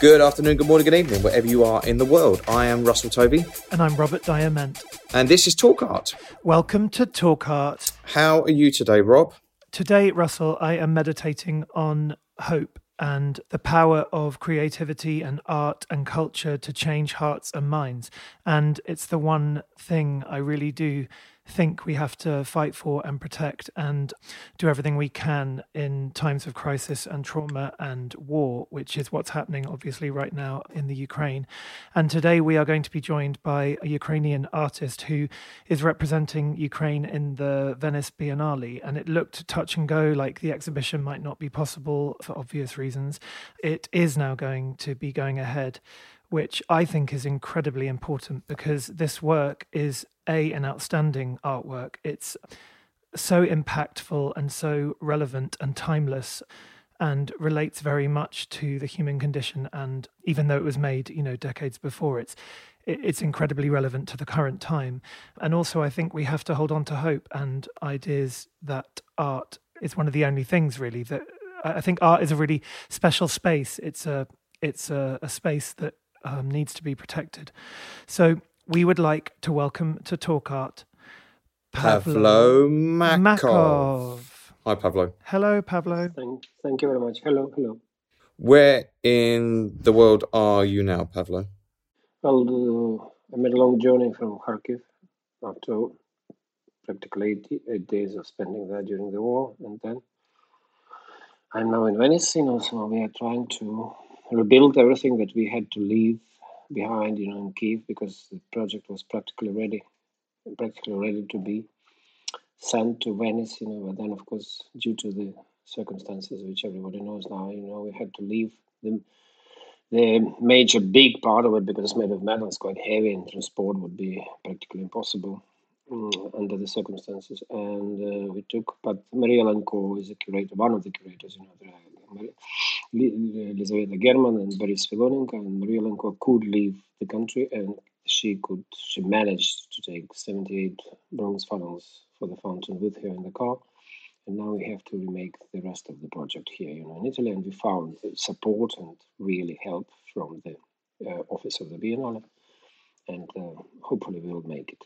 Good afternoon, good morning, good evening, wherever you are in the world. I am Russell Tovey. And I'm Robert Diament. And this is Talk Art. Welcome to Talk Art. How are you today, Rob? Today, Russell, I am meditating on hope and the power of creativity and art and culture to change hearts and minds. And it's the one thing I really do think we have to fight for and protect and do everything we can in times of crisis and trauma and war, which is what's happening obviously right now in the Ukraine. And today we are going to be joined by a Ukrainian artist who is representing Ukraine in the Venice Biennale. And it looked touch and go like the exhibition might not be possible for obvious reasons. It is now going to be going ahead which I think is incredibly important because this work is a an outstanding artwork. It's so impactful and so relevant and timeless and relates very much to the human condition and even though it was made you know decades before it's it's incredibly relevant to the current time and also i think we have to hold on to hope and ideas that art is one of the only things really that i think art is a really special space it's a it's a, a space that um, needs to be protected so we would like to welcome to Talk Art Pavlo, Pavlo Makov. Makov. Hi, Pavlo. Hello, Pavlo. Thank, thank you very much. Hello, hello. Where in the world are you now, Pavlo? Well, uh, I made a long journey from Kharkiv after practically eight, eight days of spending there during the war, and then I'm now in Venice. You know, so we are trying to rebuild everything that we had to leave behind, you know, in Kiev because the project was practically ready, practically ready to be sent to Venice, you know. But then, of course, due to the circumstances which everybody knows now, you know, we had to leave the the major big part of it because it's made of metal, it's quite heavy, and transport would be practically impossible um, under the circumstances. And uh, we took, but Maria Lanko is a curator, one of the curators, you know, Elizaveta German and Boris Filonenko and Maria Lanko could leave the country and she could she managed to take 78 bronze funnels for the fountain with her in the car. And now we have to remake the rest of the project here you know in Italy. And we found support and really help from the uh, office of the Biennale. And uh, hopefully we'll make it.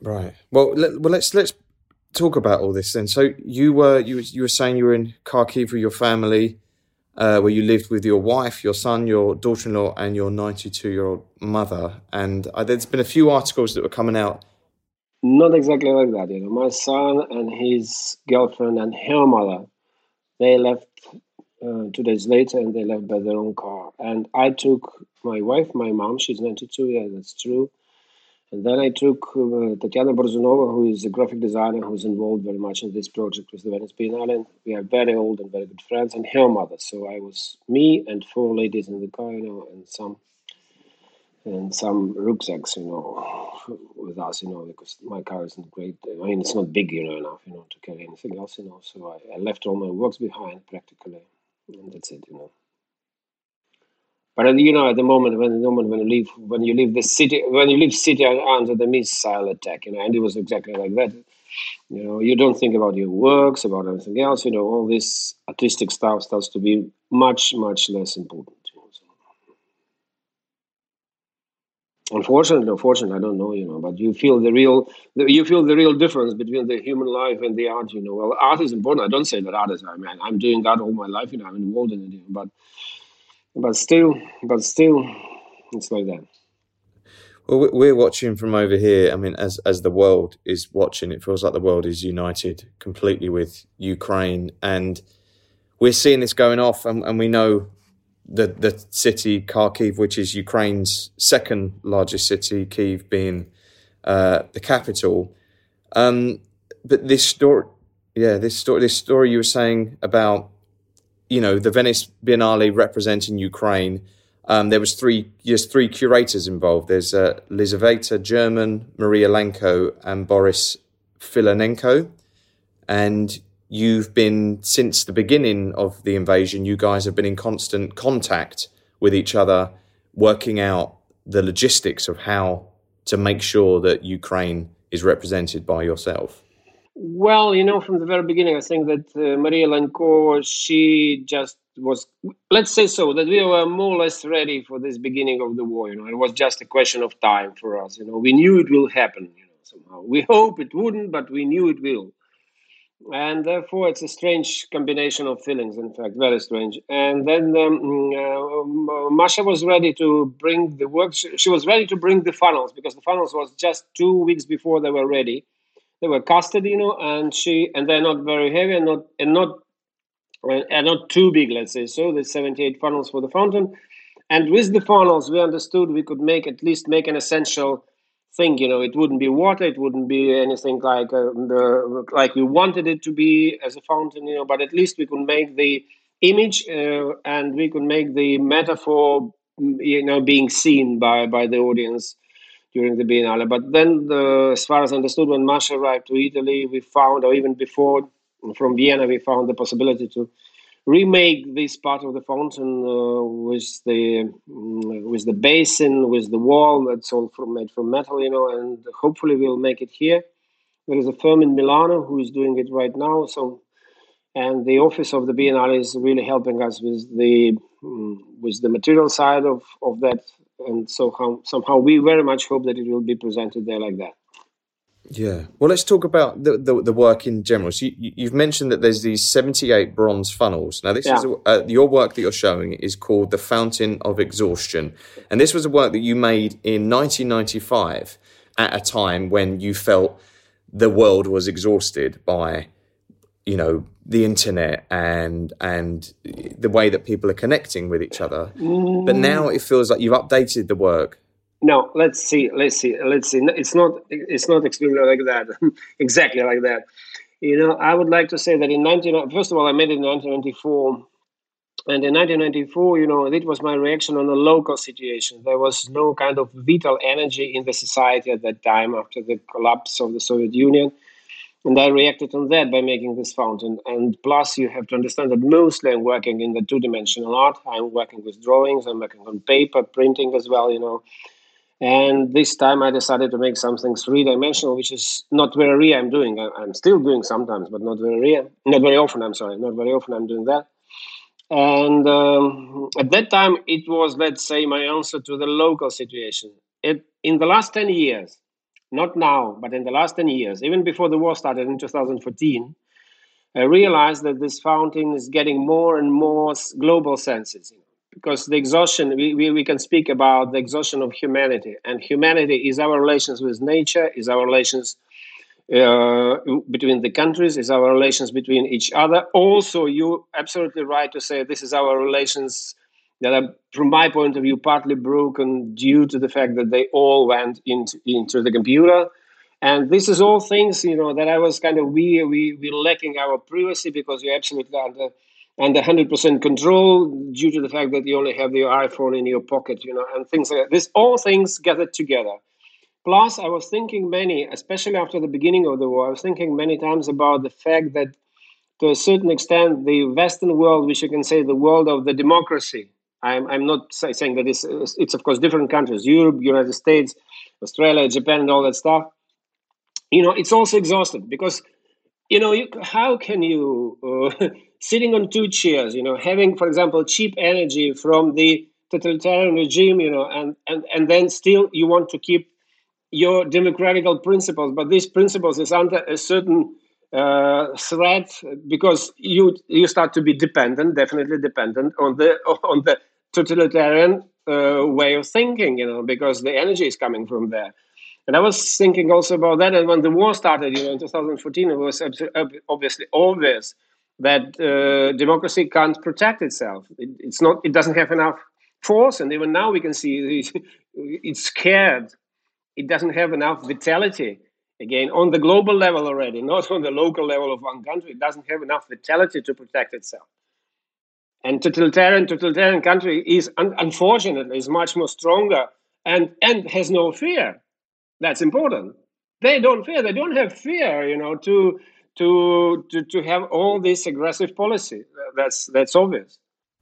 Right. Well let, well let's let's talk about all this then. So you were you you were saying you were in Kharkiv with your family, uh, where you lived with your wife, your son, your daughter-in-law, and your 92-year-old mother. And uh, there's been a few articles that were coming out. Not exactly like that. You know, my son and his girlfriend and her mother, they left uh, two days later, and they left by their own car. And I took my wife, my mom. She's 92. Yeah, that's true and then I took uh, Tatiana Borzunova, who is a graphic designer who's involved very much in this project with the Venice Biennale. We are very old and very good friends, and her mother. So I was me and four ladies in the car, you know, and some and some rucksacks, you know, with us, you know, because my car isn't great. I mean, it's not big, you know, enough, you know, to carry anything else, you know. So I, I left all my works behind practically, and that's it, you know. But you know, at the moment, when the moment when you leave, when you leave the city, when you leave city under the missile attack, you know, and it was exactly like that. You know, you don't think about your works, about anything else. You know, all this artistic stuff starts to be much, much less important. Unfortunately, unfortunately, I don't know. You know, but you feel the real, the, you feel the real difference between the human life and the art. You know, well, art is important. I don't say that art is. I mean, I'm doing that all my life. You know, I'm involved in it, but but still, but still, it's like that. Well, we're watching from over here. I mean, as as the world is watching, it feels like the world is united completely with Ukraine, and we're seeing this going off. And, and we know the the city Kharkiv, which is Ukraine's second largest city, Kiev being uh, the capital. Um, but this story, yeah, this story, this story you were saying about you know, the Venice Biennale representing Ukraine. Um, there was three, there's three curators involved. There's uh, Lizaveta German, Maria Lanko, and Boris Filonenko. And you've been, since the beginning of the invasion, you guys have been in constant contact with each other, working out the logistics of how to make sure that Ukraine is represented by yourself. Well, you know, from the very beginning, I think that uh, Maria Lanko, she just was let's say so that we were more or less ready for this beginning of the war. You know, it was just a question of time for us. You know, we knew it will happen. You know, somehow we hope it wouldn't, but we knew it will. And therefore, it's a strange combination of feelings. In fact, very strange. And then um, uh, Masha was ready to bring the work. She was ready to bring the funnels because the funnels was just two weeks before they were ready. They were casted, you know, and she and they're not very heavy and not and not and not too big, let's say. So the 78 funnels for the fountain. And with the funnels, we understood we could make at least make an essential thing. You know, it wouldn't be water, it wouldn't be anything like uh, the like we wanted it to be as a fountain. You know, but at least we could make the image uh, and we could make the metaphor, you know, being seen by by the audience during the Biennale. But then, the, as far as I understood, when Masha arrived to Italy, we found, or even before from Vienna, we found the possibility to remake this part of the fountain uh, with the um, with the basin, with the wall that's all from, made from metal, you know, and hopefully we'll make it here. There is a firm in Milano who is doing it right now, so and the office of the Biennale is really helping us with the um, with the material side of of that, and so how, somehow we very much hope that it will be presented there like that. Yeah. Well, let's talk about the, the, the work in general. So you, have mentioned that there's these 78 bronze funnels. Now, this yeah. is uh, your work that you're showing is called The Fountain of Exhaustion. And this was a work that you made in 1995 at a time when you felt the world was exhausted by, you know, the internet and and the way that people are connecting with each other. Mm. But now it feels like you've updated the work. No let's see let's see let's see. It's not it's not extremely like that. Exactly like that. You know i would like to say that in 19 first of all i made it in 1994 and in 1994 you know it was my reaction on the local situation. There was no kind of vital energy in the society at that time after the collapse of the soviet union and i reacted on that by making this fountain and plus you have to understand that mostly i'm working in the two-dimensional art i'm working with drawings i'm working on paper printing as well you know and this time I decided to make something three dimensional, which is not very rare. I'm doing. I'm still doing sometimes, but not very rare. Not very often. I'm sorry. Not very often. I'm doing that. And um, at that time, it was, let's say, my answer to the local situation. It, in the last 10 years, not now, but in the last 10 years, even before the war started in 2014, I realized that this fountain is getting more and more global senses. Because the exhaustion we, we, we can speak about the exhaustion of humanity and humanity is our relations with nature is our relations uh, between the countries is our relations between each other also you absolutely right to say this is our relations that are from my point of view partly broken due to the fact that they all went into, into the computer. And this is all things you know that i was kind of we we we lacking our privacy because you absolutely under and 100% control due to the fact that you only have your iphone in your pocket you know and things like that. This all things gathered together. Plus i was thinking many especially after the beginning of the war i was thinking many times about the fact that to a certain extent the western world which you can say the world of the democracy i'm, I'm not saying that it's, it's of course different countries europe united states australia japan and all that stuff. You know it's also exhausted because you know you, how can you uh, sitting on two chairs, you know, having, for example, cheap energy from the totalitarian regime, you know, and, and, and then still you want to keep your democratical principles, but these principles is under a certain uh, threat because you you start to be dependent, definitely dependent on the on the totalitarian uh, way of thinking, you know, because the energy is coming from there. And I was thinking also about that. And when the war started, you know, in 2014, it was obviously obvious that uh, democracy can't protect itself. It, it's not. It doesn't have enough force, and even now we can see it's scared. It doesn't have enough vitality. Again, on the global level already, not on the local level of one country. It doesn't have enough vitality to protect itself. And totalitarian totalitarian country is un- unfortunately is much more stronger and and has no fear. That's important. They don't fear. They don't have fear. You know to to, to, to have all this aggressive policy. That's, that's obvious.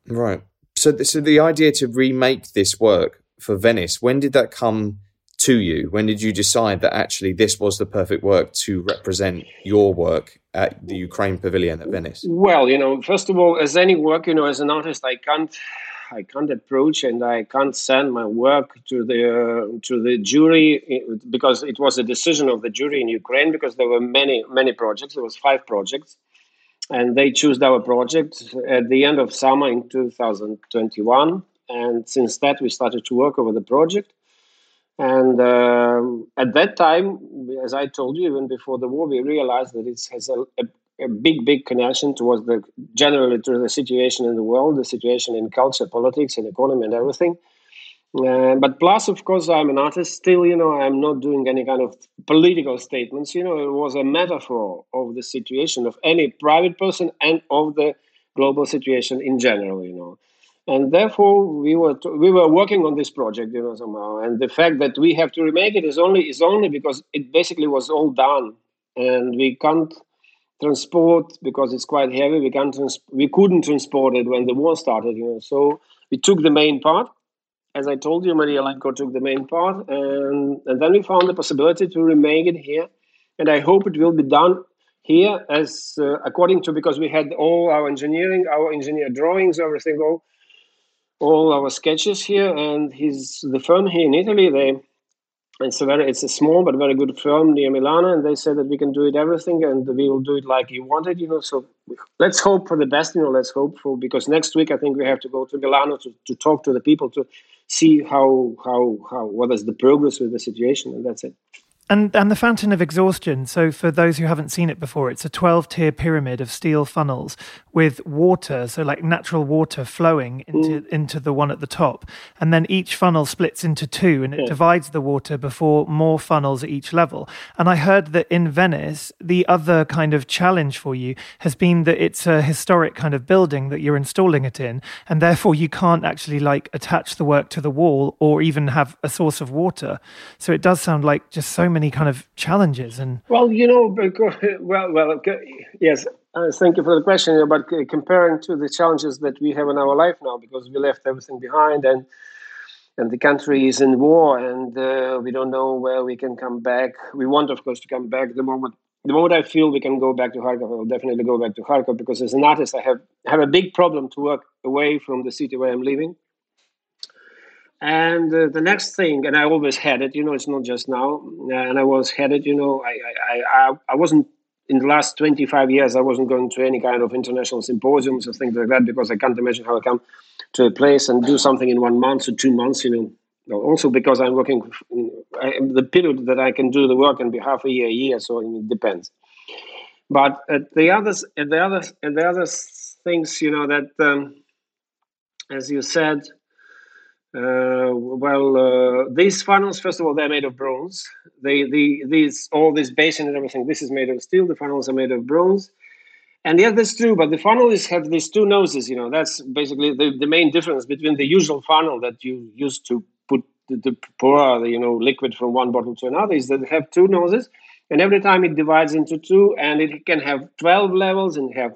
Right. So, so the idea to remake this work for Venice, when did that come to you? When did you decide that actually this was the perfect work to represent your work at the Ukraine Pavilion at Venice? Well, you know, first of all, as any work, you know, as an artist, I can't, I can't approach and I can't send my work to the uh, to the jury because it was a decision of the jury in Ukraine because there were many many projects. There was five projects, and they chose our project at the end of summer in 2021. And since that, we started to work over the project and um, at that time, as I told you, even before the war, we realized that it has a, a, a, big, big connection towards the generally to the situation in the world, the situation in culture, politics, and economy, and everything. Uh, but plus, of course, I'm an artist still. You know, I'm not doing any kind of political statements. You know, it was a metaphor of the situation of any private person and of the global situation in general. You know, and therefore we were t- we were working on this project you know somehow. And the fact that we have to remake it is only is only because it basically was all done. And we can't transport because it's quite heavy we can't trans- we couldn't transport it when the war started you know. So we took the main part. As i told you maria lanko took the main part. And, and then we found the possibility to remake it here. And i hope it will be done here as uh, according to because we had all our engineering our engineer drawings everything all all our sketches here, and he's the firm here in Italy. They it's a very it's a small but very good firm near Milano, and they said that we can do it everything, and we will do it like you wanted, you know. So let's hope for the best, you know. Let's hope for because next week I think we have to go to Milano to, to talk to the people to see how how how what is the progress with the situation, and that's it. And and the fountain of exhaustion. So for those who haven't seen it before, it's a twelve tier pyramid of steel funnels with water, so like natural water flowing into mm. into the one at the top, and then each funnel splits into two, and it yeah. divides the water before more funnels at each level. And I heard that in Venice, the other kind of challenge for you has been that it's a historic kind of building that you're installing it in, and therefore you can't actually like attach the work to the wall or even have a source of water. So it does sound like just so many kind of challenges and well you know well well yes uh, thank you for the question but comparing to the challenges that we have in our life now because we left everything behind and and the country is in war and uh, we don't know where we can come back. We want of course to come back. The moment the moment I feel we can go back to Kharkov, I will definitely go back to Kharkov because as an artist, I have have a big problem to work away from the city where I'm living. And uh, the next thing, and I always had it, you know, it's not just now, uh, and I was had it, you know, I, I, I, I wasn't in the last 25 years, I wasn't going to any kind of international symposiums or things like that because I can't imagine how I come to a place and do something in one month or two months, you know. Also because I'm working, I, the period that I can do the work can be half a year, a year, so it depends. But the others, at the others, at the other things, you know, that um, as you said, uh, well, uh, these funnels, first of all, they're made of bronze. They, the, these, all this basin and everything, this is made of steel. The funnels are made of bronze. And yeah, that's true. But the funnels have these two noses. You know, that's basically the, the main difference between the usual funnel that you use to put the, the pour the you know liquid from one bottle to another is that they have two noses, and every time it divides into two, and it can have twelve levels and have.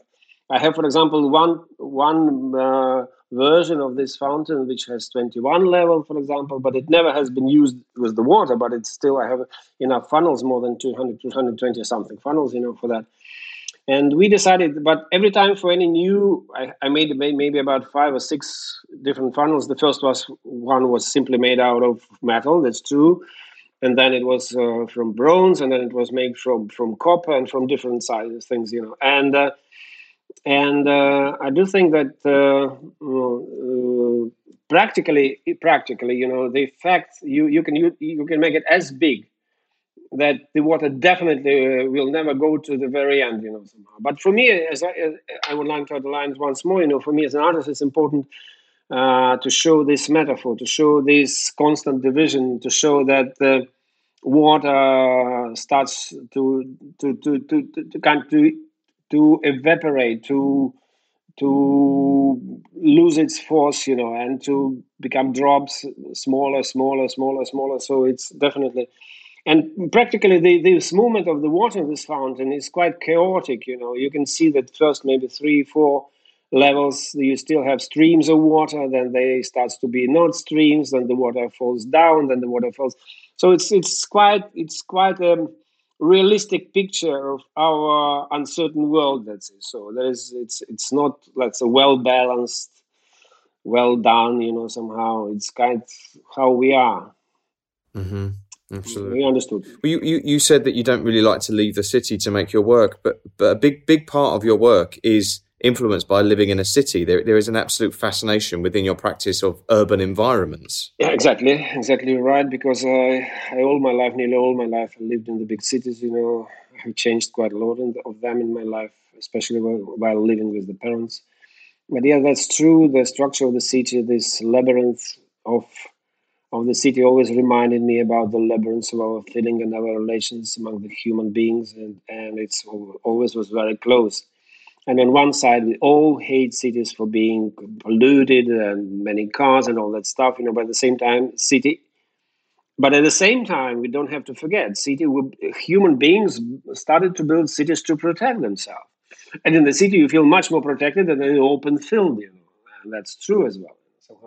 I have, for example, one one. Uh, version of this fountain which has 21 level for example but it never has been used with the water but it's still i have enough funnels more than 200 220 something funnels you know for that. And we decided but every time for any new i, I made maybe about five or six different funnels. The first was one was simply made out of metal that's true. And then it was uh, from bronze and then it was made from from copper and from different sizes things you know. And uh, and uh, I do think that uh, uh, practically, practically, you know, the fact you you can you, you can make it as big that the water definitely uh, will never go to the very end, you know, somehow. But for me, as I, as I would like to underline once more, you know, for me as an artist, it's important uh, to show this metaphor, to show this constant division, to show that the water starts to to to to, to, to kind of to to evaporate, to to lose its force, you know, and to become drops smaller, smaller, smaller, smaller. So it's definitely, and practically the, this movement of the water in this fountain is quite chaotic. You know, you can see that first maybe three, four levels. You still have streams of water. Then they starts to be not streams. Then the water falls down. Then the water falls. So it's it's quite it's quite a realistic picture of our uncertain world. Let's say so. There is it's it's not let's say well balanced, well done. You know somehow it's kind of how we are. Mm-hmm. Absolutely. We understood. Well, you, you, you said that you don't really like to leave the city to make your work, but but a big big part of your work is influenced by living in a city. There there is an absolute fascination within your practice of urban environments. Yeah, exactly, exactly right. Because I I all my life, nearly all my life, I lived in the big cities. You know, I have changed quite a lot of them in my life, especially while, while living with the parents. But yeah, that's true. The structure of the city, this labyrinth of of the city always reminded me about the labyrinth of our feeling and our relations among the human beings, and, and it's always was very close. And on one side, we all hate cities for being polluted and many cars and all that stuff, you know. But at the same time, city. But at the same time, we don't have to forget, city. Human beings started to build cities to protect themselves, and in the city, you feel much more protected than in an open field, you know. And that's true as well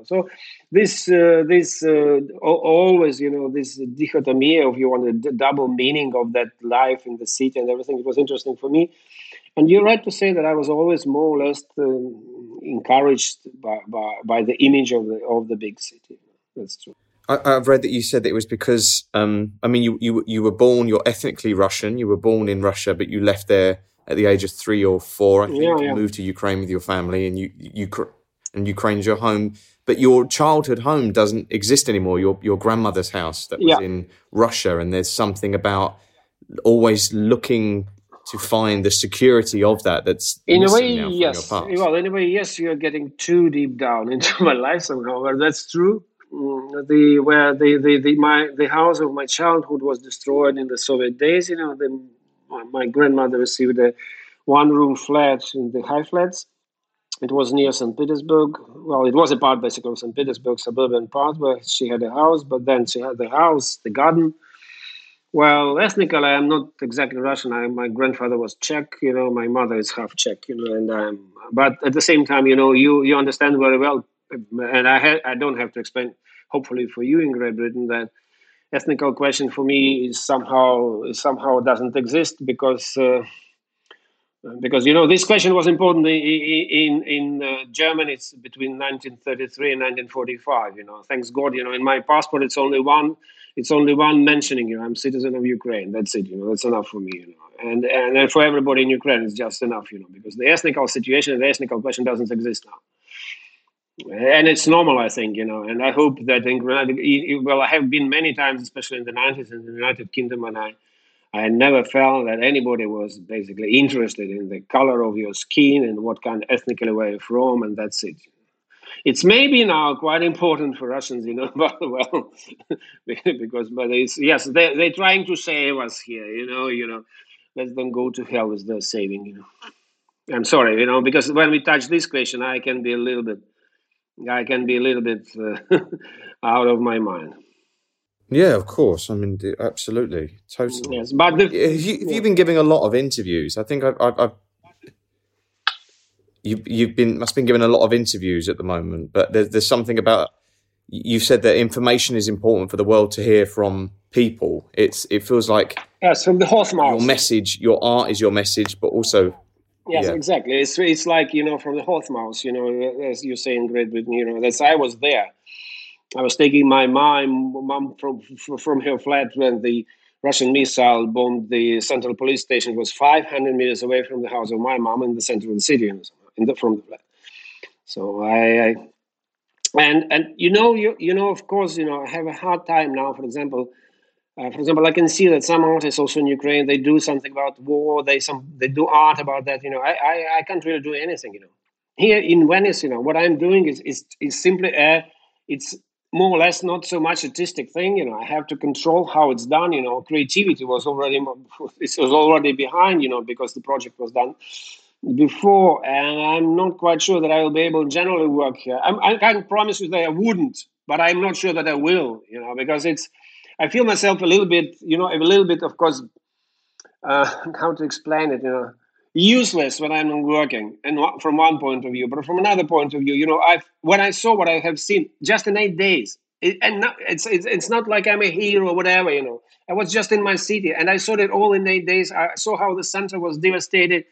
so this uh, this uh, always you know this dichotomy of you want the double meaning of that life in the city and everything. It was interesting for me. And you're right to say that I was always more or less um, encouraged by, by, by the image of the of the big city. That's true. I, have read that you said that it was because um, I mean you, you you were born you're ethnically Russian you were born in Russia but you left there at the age of three or four I think yeah, yeah. moved to Ukraine with your family and you you and Ukraine's your home but your childhood home doesn't exist anymore. Your your grandmother's house that was yeah. in Russia, and there's something about always looking to find the security of that. That's in a way, yes. Well, in a way, yes. You're getting too deep down into my life somehow, but that's true. Mm, the where the, the, the my the house of my childhood was destroyed in the Soviet days. You know, the, my, my grandmother received a one room flat in the high flats it was near St. Petersburg. Well, it was a part basically of St. Petersburg, suburban part where she had a house, but then she had the house, the garden. Well, ethnically, I'm not exactly Russian. I, my grandfather was Czech, you know, my mother is half Czech, you know, and I'm, but at the same time, you know, you, you understand very well, and I, ha- I don't have to explain, hopefully for you in Great Britain, that ethnical question for me is somehow, somehow doesn't exist because uh, because you know this question was important in in, in uh, Germany. It's between 1933 and 1945. You know, thanks God. You know, in my passport, it's only one. It's only one mentioning you. I'm citizen of Ukraine. That's it. You know, that's enough for me. You know, and and for everybody in Ukraine, it's just enough. You know, because the ethnical situation, the ethnical question doesn't exist now. And it's normal, I think, you know, and I hope that in well, I have been many times, especially in the 90s in the United Kingdom, and I, I never felt that anybody was basically interested in the color of your skin and what kind of ethnically were you from, and that's it. It's maybe now quite important for Russians, you know, but well, because but it's yes, they they're trying to save us here, you know, you know, let them go to hell with their saving, you know. I'm sorry, you know, because when we touch this question, I can be a little bit, I can be a little bit uh, out of my mind. Yeah, of course. I mean, absolutely, totally. Yes, but the, have, you, have you been giving a lot of interviews? I think I've, I've, I've you, you've been must have been given a lot of interviews at the moment. But there's, there's something about you've said that information is important for the world to hear from people. It's it feels like yes, from the horse mouth. Your message, your art is your message, but also Yes, yeah. exactly. It's it's like you know from the horse mouth. You know, as you say in Great Britain. You know, that's I was there. I was taking my mom from from her flat when the Russian missile bombed the central police station. It was 500 meters away from the house of my mom in the center of the city, in the from the flat. So I, I and and you know you you know of course you know I have a hard time now. For example, uh, for example, I can see that some artists also in Ukraine they do something about war. They some they do art about that. You know, I I, I can't really do anything. You know, here in Venice, you know, what I'm doing is is is simply a it's more or less not so much artistic thing you know i have to control how it's done you know creativity was already it was already behind you know because the project was done before and i'm not quite sure that i will be able to generally work here I'm, i can promise you that i wouldn't but i'm not sure that i will you know because it's i feel myself a little bit you know a little bit of course uh, how to explain it you know useless when I'm working, and from one point of view, but from another point of view, you know, I when I saw what I have seen just in eight days, it, and not, it's, it's it's not like I'm a hero or whatever, you know. I was just in my city, and I saw it all in eight days. I saw how the center was devastated,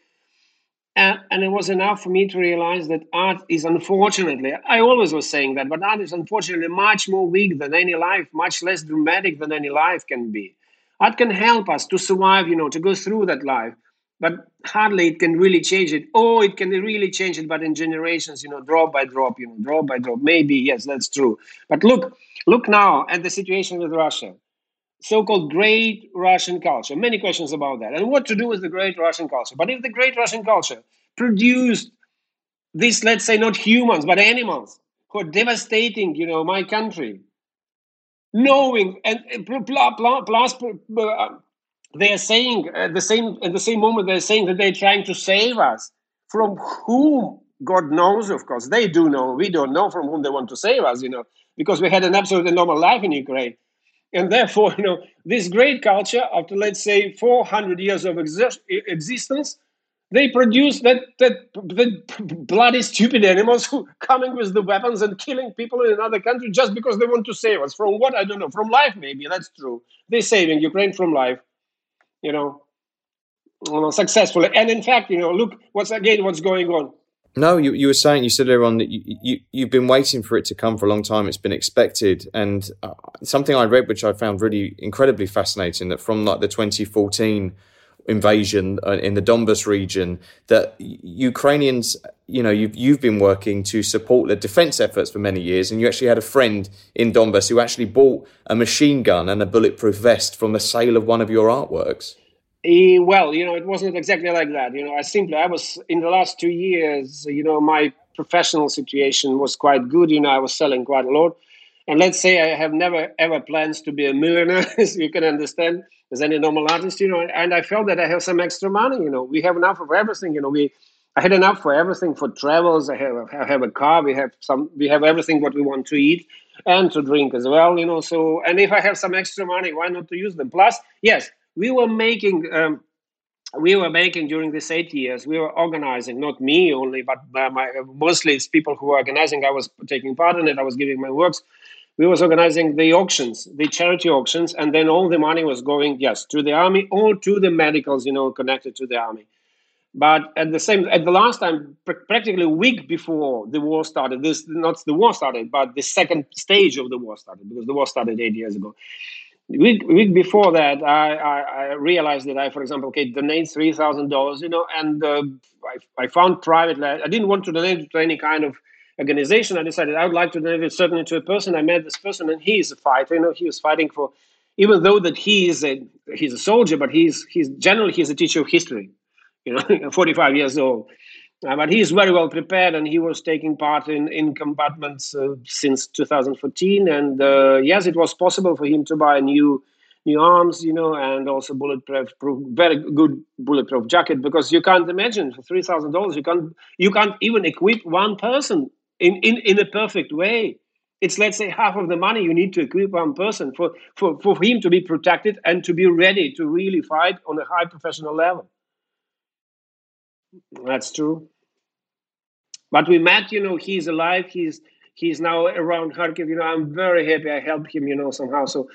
and, and it was enough for me to realize that art is unfortunately, I always was saying that, but art is unfortunately much more weak than any life, much less dramatic than any life can be. Art can help us to survive, you know, to go through that life but hardly it can really change it. Oh, it can really change it, but in generations, you know, drop by drop, you know, drop by drop. Maybe yes, that's true. But look, look now at the situation with Russia, so-called great Russian culture. Many questions about that, and what to do with the great Russian culture. But if the great Russian culture produced these, let's say, not humans but animals who are devastating, you know, my country, knowing and plus uh, they are saying at the same at the same moment they're saying that they're trying to save us. From whom? God knows of course. They do know. We don't know from whom they want to save us you know because we had an absolutely normal life in ukraine and therefore you know this great culture after let's say 400 years of exi- existence they produce that that that bloody stupid animals who coming with the weapons and killing people in another country just because they want to save us. From what? I don't know. From life maybe. That's true. They're saving ukraine from life you know, successfully. And in fact, you know, look what's again what's going on. No, you, you were saying you said earlier on that you, you you've been waiting for it to come for a long time. It's been expected, and uh, something I read which I found really incredibly fascinating that from like the 2014 invasion uh, in the Donbas region that Ukrainians, you know, you've, you've been working to support the defense efforts for many years, and you actually had a friend in Donbas who actually bought a machine gun and a bulletproof vest from the sale of one of your artworks. Well, you know, it wasn't exactly like that. You know, I simply, I was in the last two years, you know, my professional situation was quite good. You know, I was selling quite a lot. And let's say I have never ever plans to be a millionaire, as you can understand as any normal artist, you know. And I felt that I have some extra money, you know. We have enough of everything, you know. We I had enough for everything for travels. I have I have a car. We have some. We have everything what we want to eat and to drink as well, you know. So and if I have some extra money, why not to use them? Plus, yes, we were making. Um, we were making during these eight years. We were organizing, not me only, but my, mostly it's people who were organizing. I was taking part in it. I was giving my works we was organizing the auctions, the charity auctions, and then all the money was going, yes, to the army or to the medicals, you know, connected to the army. But at the same, at the last time, pr- practically a week before the war started, this not the war started, but the second stage of the war started because the war started eight years ago. Week, week before that, I, I, I realized that I, for example, okay, donate three thousand dollars, you know, and uh, I, I found privately. I didn't want to donate to any kind of organization, I decided I would like to donate it certainly to a person. I met this person, and he is a fighter. You know, he was fighting for, even though that he is a he's a soldier, but he's he's generally he's a teacher of history. You know, 45 years old. Uh, but he is very well prepared, and he was taking part in in combatants uh, since 2014. And uh, yes, it was possible for him to buy new new arms, you know, and also bulletproof, very good bulletproof jacket because you can't imagine for three thousand dollars you can't you can't even equip one person in, in, in a perfect way. It's let's say half of the money you need to equip one person for, for, for him to be protected and to be ready to really fight on a high professional level. That's true. But we met, you know, he's alive. He's he's now around Kharkiv. You know, I'm very happy I helped him, you know, somehow. So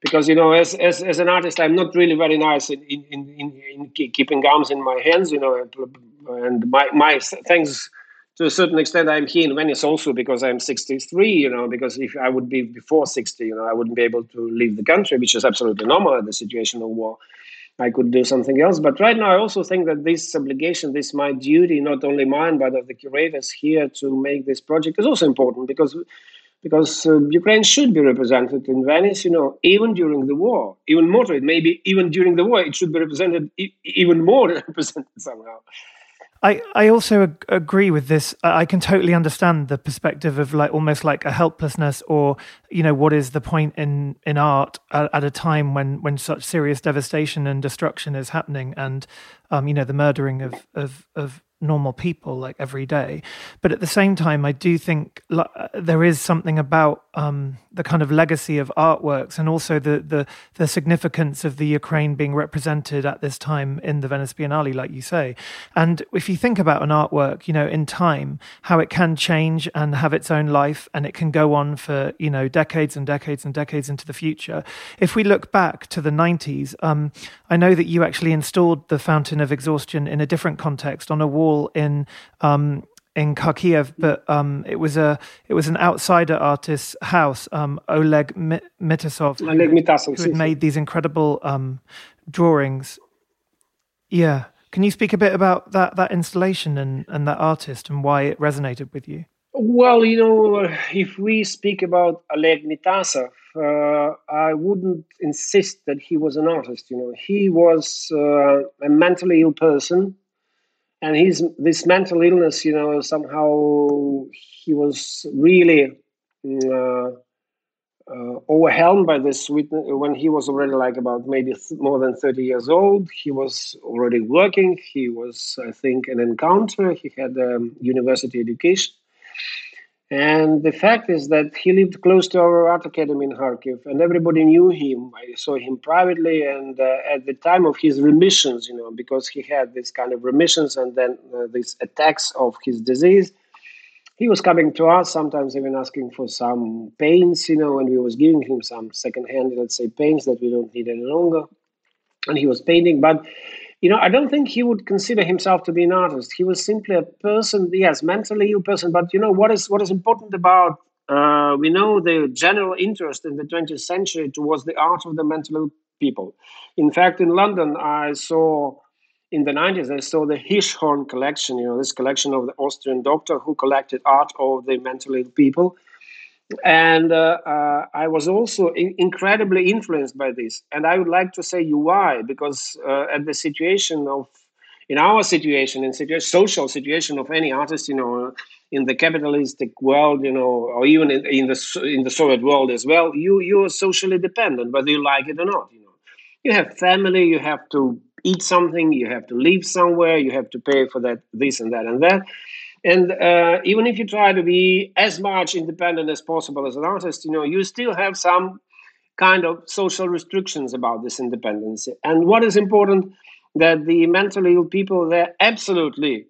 because you know, as as, as an artist, I'm not really very nice in in, in, in keeping arms in my hands, you know, and my my things to a certain extent, I'm here in Venice also because I'm 63, you know, because if I would be before 60, you know, I wouldn't be able to leave the country, which is absolutely normal in the situation of war. I could do something else. But right now, I also think that this obligation, this my duty, not only mine, but of the curators here to make this project is also important because because uh, Ukraine should be represented in Venice, you know, even during the war, even more to it, maybe even during the war, it should be represented e- even more represented somehow. I, I also ag- agree with this. I can totally understand the perspective of like almost like a helplessness, or you know, what is the point in in art at, at a time when when such serious devastation and destruction is happening, and um, you know, the murdering of of of normal people like every day. But at the same time, I do think there is something about um, the kind of legacy of artworks and also the, the the significance of the Ukraine being represented at this time in the Venice Biennale, like you say. And if you think about an artwork, you know, in time, how it can change and have its own life, and it can go on for you know decades and decades and decades into the future. If we look back to the 90s, um, I know that you actually installed the Fountain of Exhaustion in a different context on a wall in um, in Kharkiv, but um, it was a it was an outsider artist's house, um, Oleg Mitasov, Oleg Mitasov, who had made these incredible um, drawings. Yeah, can you speak a bit about that that installation and and that artist and why it resonated with you? Well, you know, if we speak about Oleg Mitasov, uh, I wouldn't insist that he was an artist. You know, he was uh, a mentally ill person and his this mental illness, you know, somehow he was really uh, uh, overwhelmed by this when he was already like about maybe more than 30 years old. He was already working. He was i think an encounter. He had a um, university education and the fact is that he lived close to our art academy in Kharkiv, and everybody knew him. I saw him privately, and uh, at the time of his remissions, you know, because he had this kind of remissions and then uh, these attacks of his disease, he was coming to us sometimes even asking for some paints, you know, and we was giving him some second-hand, let's say, paints that we don't need any longer. And he was painting, but you know, I don't think he would consider himself to be an artist. He was simply a person, yes, mentally ill person. But you know what is what is important about uh, we know the general interest in the 20th century towards the art of the mentally ill people. In fact, in London, I saw in the 90s, I saw the Prinzhorn collection. You know, this collection of the Austrian doctor who collected art of the mentally ill people and uh, uh, I was also in- incredibly influenced by this. And I would like to say you why, because uh, at the situation of, in our situation, in social situation of any artist, you know, in the capitalistic world, you know, or even in, in the in the Soviet world as well, you you are socially dependent, whether you like it or not. You know, you have family, you have to eat something, you have to live somewhere, you have to pay for that, this and that and that and uh, even if you try to be as much independent as possible as an artist, you know, you still have some kind of social restrictions about this independence. And what is important that the mentally ill people they're absolutely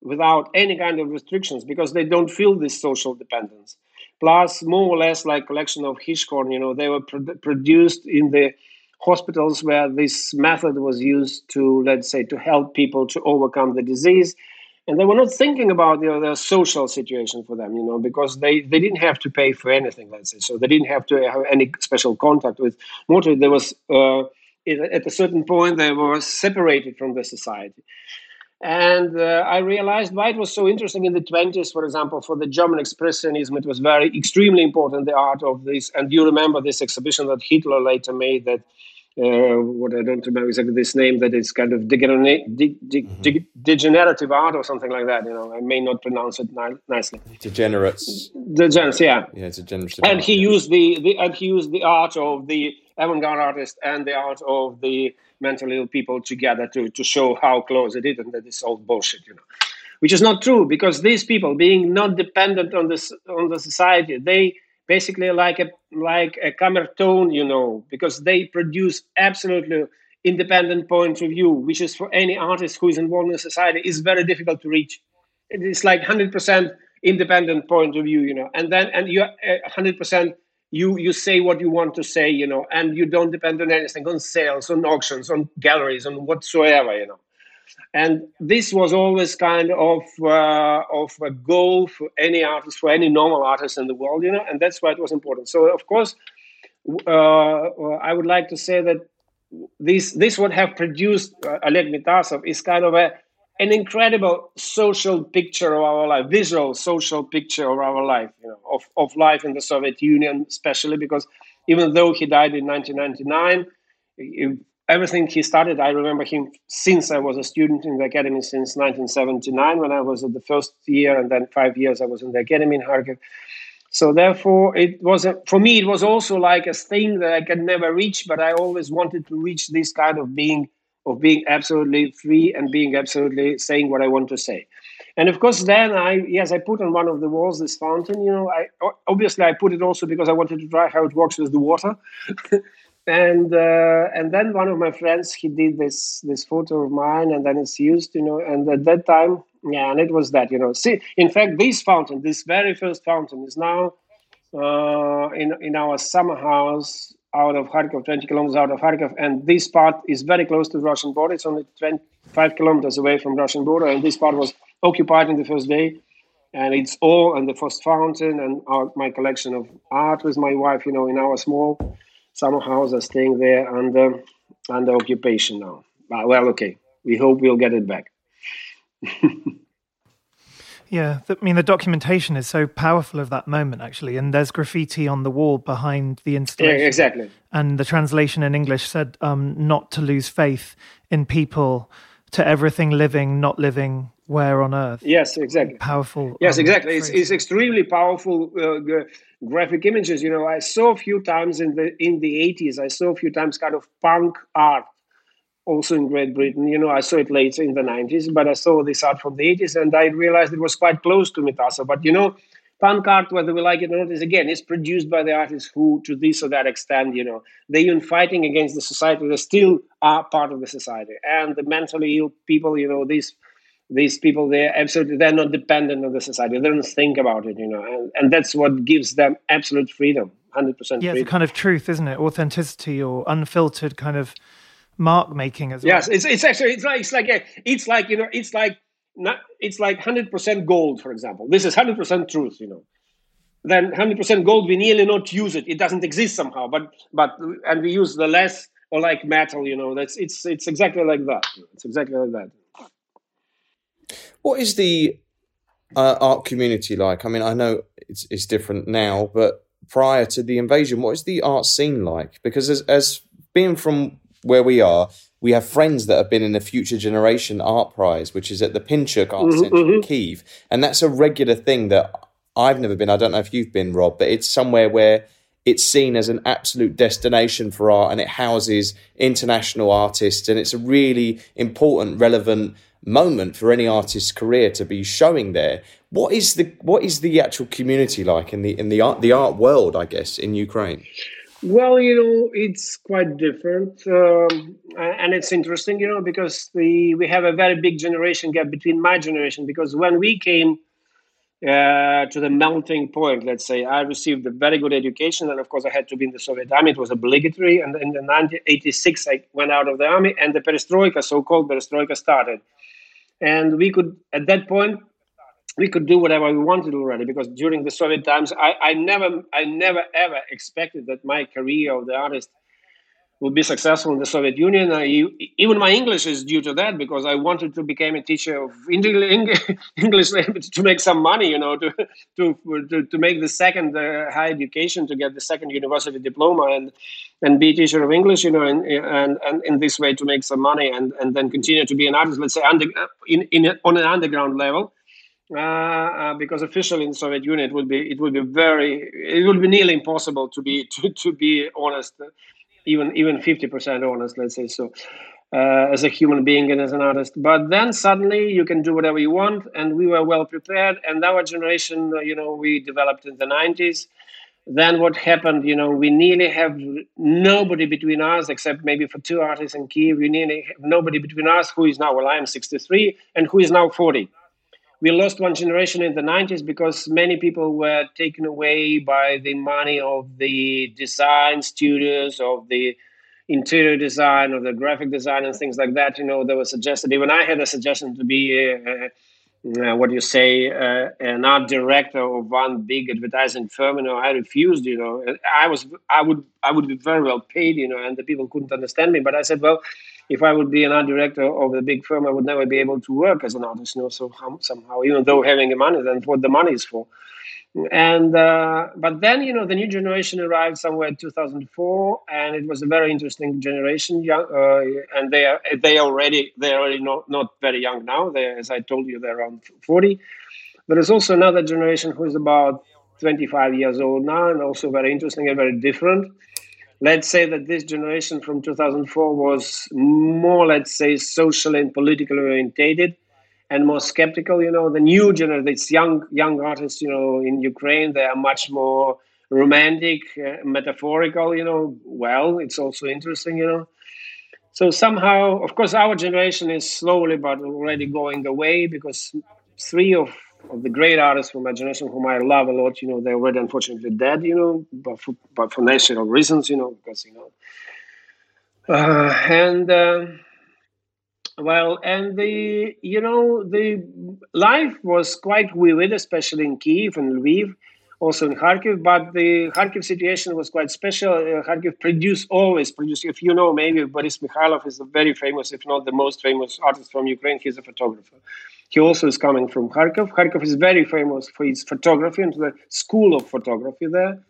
without any kind of restrictions because they don't feel this social dependence. Plus, more or less like collection of Prinzhorn, you know, they were pro- produced in the hospitals where this method was used to, let's say, to help people to overcome the disease and they were not thinking about you know, the social situation for them, you know, because they, they didn't have to pay for anything, let's say. So they didn't have to have any special contact with motor. There was uh, at a certain point they were separated from the society. And uh, I realized why it was so interesting in the 20s, for example, for the German Expressionism, it was very extremely important, the art of this. And you remember this exhibition that Hitler later made that uh, what I don't remember exactly this name, that is kind of degenerate, de- de- mm-hmm. degenerative art or something like that. You know, I may not pronounce it ni- nicely. Degenerates. Degenerates, yeah. Yeah, it's a degenerative. And art, he yeah. used the, the and he used the art of the avant-garde artist and the art of the mentally ill people together to to show how close it is, and that is all bullshit, you know. Which is not true because these people, being not dependent on this on the society, they basically like a like a Camerton, you know, because they produce absolutely independent point of view, which is for any artist who is involved in society is very difficult to reach. It's like hundred percent independent point of view, you know, and then and you uh, hundred percent you you say what you want to say, you know, and you don't depend on anything, on sales, on auctions, on galleries, on whatsoever, you know and this was always kind of uh, of a goal for any artist, for any normal artist in the world, you know, and that's why it was important. So, of course, uh, I would like to say that this this would have produced uh, Oleg Mitasov is kind of a an incredible social picture of our life, visual social picture of our life, you know, of, of life in the Soviet Union, especially because even though he died in 1999, everything he started, I remember him since I was a student in the academy since 1979 when I was at the first year, and then five years I was in the academy in Kharkiv. So therefore, it was a, for me. It was also like a thing that I could never reach, but I always wanted to reach this kind of being of being absolutely free and being absolutely saying what I want to say. And of course, then I yes, I put on one of the walls this fountain. You know, I obviously I put it also because I wanted to try how it works with the water. and uh, and then one of my friends he did this this photo of mine, and then it's used. You know, and at that time, yeah, and it was that. You know, see, in fact, this fountain, this very first fountain, is now uh, in in our summer house out of Kharkov, 20 kilometers out of Kharkov, and this part is very close to the Russian border. It's only 25 kilometers away from Russian border, and this part was occupied in the first day. And it's all and the first fountain and our, my collection of art with my wife, you know, in our small summer houses are staying there under under occupation now. But, well, okay, we hope we'll get it back. Yeah, I mean the documentation is so powerful of that moment actually, and there's graffiti on the wall behind the installation. Yeah, exactly. And the translation in English said, um, "Not to lose faith in people, to everything living, not living, where on earth." Yes, exactly. Powerful. Yes, um, exactly. It's, it's extremely powerful uh, graphic images. You know, I saw a few times in the in the 80s. I saw a few times kind of punk art also in Great Britain. You know, I saw it later in the 90s, but I saw this art from the 80s and I realized it was quite close to Mitasa. But you know, punk art, whether we like it or not, is again, it's produced by the artists who, to this or that extent, you know, they're even fighting against the society. They still are part of the society. And the mentally ill people, you know, these these people they're absolutely they're not dependent on the society they don't think about it you know and, and that's what gives them absolute freedom 100% yeah freedom. it's a kind of truth isn't it authenticity or unfiltered kind of mark making as well. Yes, it's, it's actually it's like it's like a, it's like you know it's like not, it's like hundred percent gold, for example. This is hundred percent truth, you know. Then hundred percent gold, we nearly not use it. It doesn't exist somehow, but but and we use the less or like metal, you know. That's it's it's exactly like that. It's exactly like that. What is the uh, art community like? I mean, I know it's it's different now, but prior to the invasion, what is the art scene like? Because as as being from where we are, we have friends that have been in the Future Generation Art Prize, which is at the Pinchuk Art mm-hmm, Centre mm-hmm. in Kiev, and that's a regular thing that I've never been. I don't know if you've been, Rob, but it's somewhere where it's seen as an absolute destination for art, and it houses international artists, and it's a really important, relevant moment for any artist's career to be showing there. What is the what is the actual community like in the in the art the art world? I guess in Ukraine. Well, you know, it's quite different, um, and it's interesting, you know, because we we have a very big generation gap between my generation. Because when we came uh, to the melting point, let's say, I received a very good education, and of course, I had to be in the Soviet army. It was obligatory, and in the 1986, I went out of the army, and the perestroika, so-called perestroika, started. And we could, at that point, we could do whatever we wanted already because during the Soviet times, I, I never, I never ever expected that my career of the artist would be successful in the Soviet Union. I, even my English is due to that because I wanted to become a teacher of English to make some money, you know, to to to, to make the second uh, high education, to get the second university diploma, and and be a teacher of English, you know, and and, and in this way to make some money, and and then continue to be an artist, let's say, under, in, in on an underground level uh, uh, because officially in the Soviet Union it would be it would be very it would be nearly impossible to be to, to be honest, even even fifty percent honest, let's say so, uh, as a human being and as an artist. But then suddenly you can do whatever you want, and we were well prepared. And our generation, uh, you know, we developed in the nineties. Then what happened? You know, we nearly have nobody between us except maybe for two artists in Kiev. We nearly have nobody between us who is now well, I am sixty three, and who is now forty we lost one generation in the 90s because many people were taken away by the money of the design studios of the interior design or the graphic design and things like that. You know there was suggested even i had a suggestion to be uh, uh, what do you say uh, an art director of one big advertising firm. You know i refused you know. I was i would i would be very well paid you know and the people couldn't understand me. But i said well if I would be an art director of a big firm, I would never be able to work as an artist. You know, so somehow, even though having the money, then what the money is for. And uh, but then you know the new generation arrived somewhere in 2004, and it was a very interesting generation. Young, uh, and they are they already they are already not not very young now. They as I told you they're around 40. There is also another generation who is about 25 years old now, and also very interesting and very different let's say that this generation from 2004 was more, let's say, socially and politically orientated and more skeptical. You know, the new generation, these young young artists, you know, in Ukraine, they are much more romantic, uh, metaphorical. You know, well, it's also interesting. You know, so somehow, of course, our generation is slowly but already going away because three of of the great artists from my generation whom I love a lot, you know, they're already unfortunately dead, you know, but for, but for national reasons, you know, because, you know, uh, and, uh, well, and the, you know, the life was quite vivid, especially in Kiev and Lviv, also in Kharkiv, but the Kharkiv situation was quite special. Uh, Kharkiv produced, always produced, if you know, maybe Boris Mikhailov is a very famous, if not the most famous artist from Ukraine, he's a photographer. He also is coming from Kharkov. Kharkov is very famous for its photography and the school of photography there.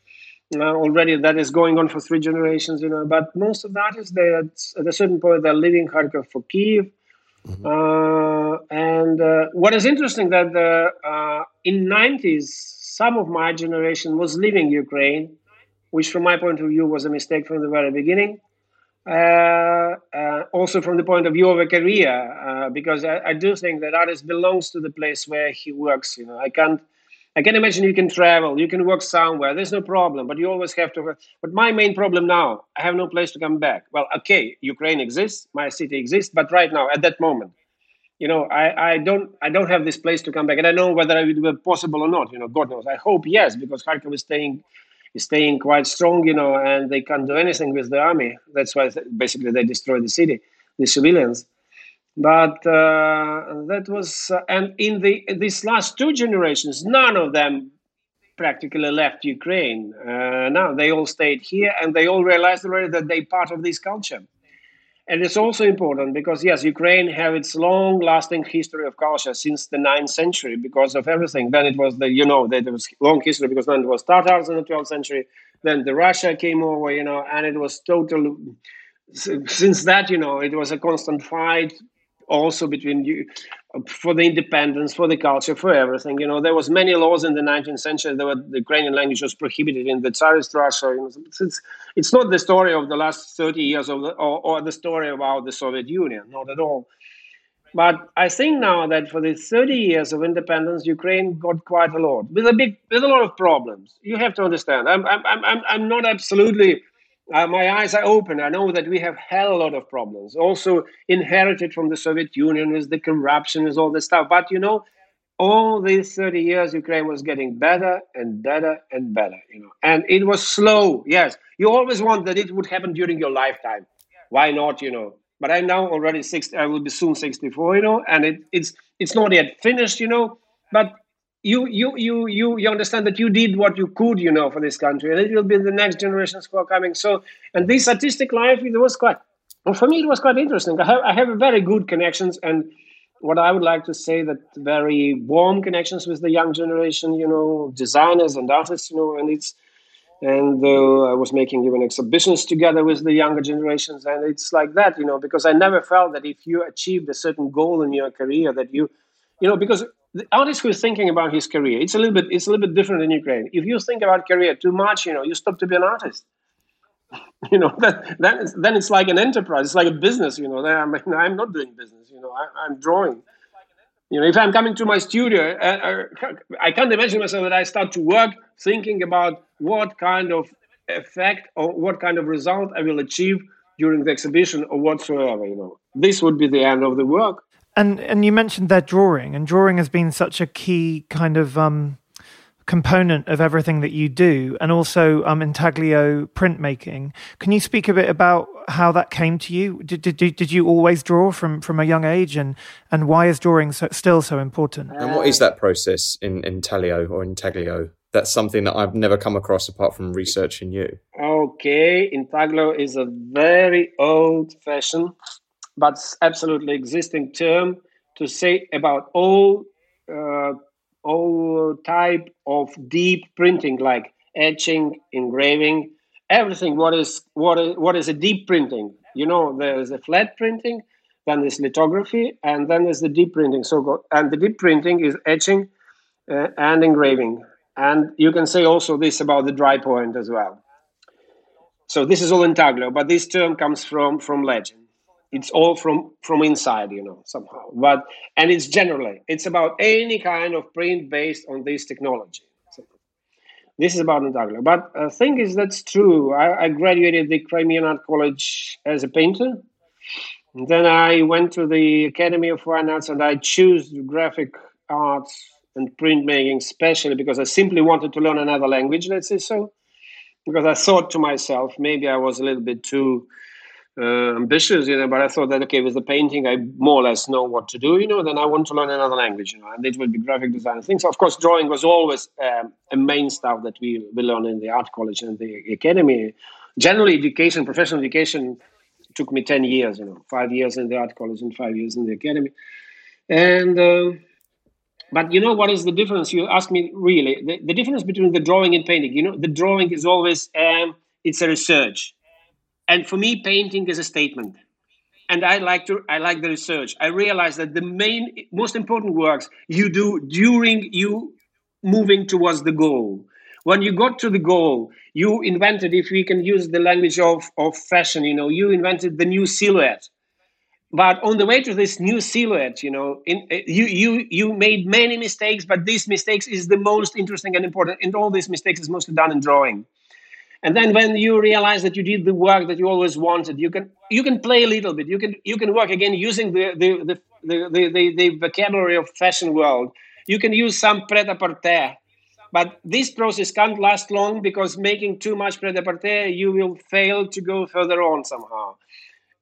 Uh, already that is going on for three generations, you know. But most of the artists, they at, at a certain point they're leaving Kharkov for Kiev. Mm-hmm. Uh, and uh, what is interesting that the, uh, in 90s, some of my generation was leaving Ukraine, which from my point of view was a mistake from the very beginning. Uh, uh, also from the point of view of a career, uh, because I, I, do think that artist belongs to the place where he works. You know, I can't, I can imagine you can travel, you can work somewhere. There's no problem, but you always have to. But my main problem now, I have no place to come back. Well, okay, Ukraine exists, my city exists, but right now, at that moment, you know, I, I don't, I don't have this place to come back, and I know whether it will be possible or not. You know, God knows. I hope yes, because Kharkov is staying is staying quite strong, you know, and they can't do anything with the army. That's why basically they destroy the city, the civilians. But uh, that was, uh, and in the these last two generations, none of them practically left Ukraine. Uh, now they all stayed here, and they all realized already that they part of this culture. And it's also important because yes, Ukraine have its long-lasting history of culture since the 9th century because of everything. Then it was the you know that it was long history because then it was Tatars in the 12th century. Then the Russia came over, you know, and it was total. Since that, you know, it was a constant fight also between you for the independence, for the culture, for everything. You know, there was many laws in the 19th century. There were, the Ukrainian language was prohibited in the Tsarist Russia. You know, it's, it's not the story of the last 30 years of the, or, or the story about the Soviet Union, not at all. But I think now that for the 30 years of independence, Ukraine got quite a lot with a big, with a lot of problems. You have to understand. I'm, I'm, I'm, I'm not absolutely uh, my eyes are open. I know that we have had a lot of problems, also inherited from the Soviet Union with the corruption, with all this stuff. But you know, all these 30 years, Ukraine was getting better and better and better, you know. And it was slow, yes. You always want that it would happen during your lifetime. Why not, you know? But I'm now already 60, I will be soon 64, you know, and it, it's it's not yet finished, you know. But you you you you you understand that you did what you could you know for this country and it will be the next generations who are coming. So and this artistic life it was quite well, for me it was quite interesting. I have i have very good connections and what i would like to say that very warm connections with the young generation you know designers and artists you know and it's and uh, i was making even exhibitions together with the younger generations and it's like that you know because i never felt that if you achieved a certain goal in your career that you you know because the artist who is thinking about his career, it's a little bit it's a little bit different in Ukraine. If you think about career too much, you know, you stop to be an artist. You know, that, that is, then it's like an enterprise. It's like a business. You know, I'm, I'm not doing business. You know, I, am drawing. You know, if I'm coming to my studio, uh, uh, I can't imagine myself that I start to work thinking about what kind of effect or what kind of result I will achieve during the exhibition or whatsoever. You know, this would be the end of the work. And and you mentioned their drawing, and drawing has been such a key kind of um, component of everything that you do, and also um, intaglio printmaking. Can you speak a bit about how that came to you? Did did, did you always draw from from a young age, and and why is drawing so, still so important? And what is that process in intaglio or intaglio? That's something that I've never come across apart from researching you. Okay, intaglio is a very old fashioned but absolutely existing term to say about all uh, all type of deep printing like etching engraving everything. What is what is what is a deep printing? You know there's a flat printing then there's lithography and then there's the deep printing. So and the deep printing is etching uh, and engraving. And you can say also this about the dry point as well. So this is all intaglio, but this term comes from from legend. It's all from from inside, you know, somehow. But and it's generally it's about any kind of print based on this technology. This is about intaglio. But the thing is, that's true. I, I graduated the Crimean Art College as a painter. Then I went to the Academy of Fine Arts and I chose graphic arts and printmaking, especially because I simply wanted to learn another language, let's say so. Because I thought to myself, maybe I was a little bit too uh, ambitious, you know, but I thought that, okay, with the painting, I more or less know what to do, you know, then I want to learn another language, you know, and it would be graphic design and things. Of course, drawing was always um, a main stuff that we, we learn in the art college and the academy. Generally, education, professional education, took me 10 years, you know, five years in the art college and five years in the academy. And, uh, but you know what is the difference? You ask me really the, the difference between the drawing and painting. You know, the drawing is always um, it's a research, and for me, painting is a statement. And I like to I like the research. I realize that the main most important works you do during you moving towards the goal. When you got to the goal, you invented, if we can use the language of, of fashion, you know, you invented the new silhouette but on the way to this new silhouette you know in, you you you made many mistakes but these mistakes is the most interesting and important and all these mistakes is mostly done in drawing and then when you realize that you did the work that you always wanted you can you can play a little bit. You can you can work again using the the the the, the, the, the vocabulary of fashion world. You can use some pret-a-porter but this process can't last long because making too much pret-a-porter you will fail to go further on somehow.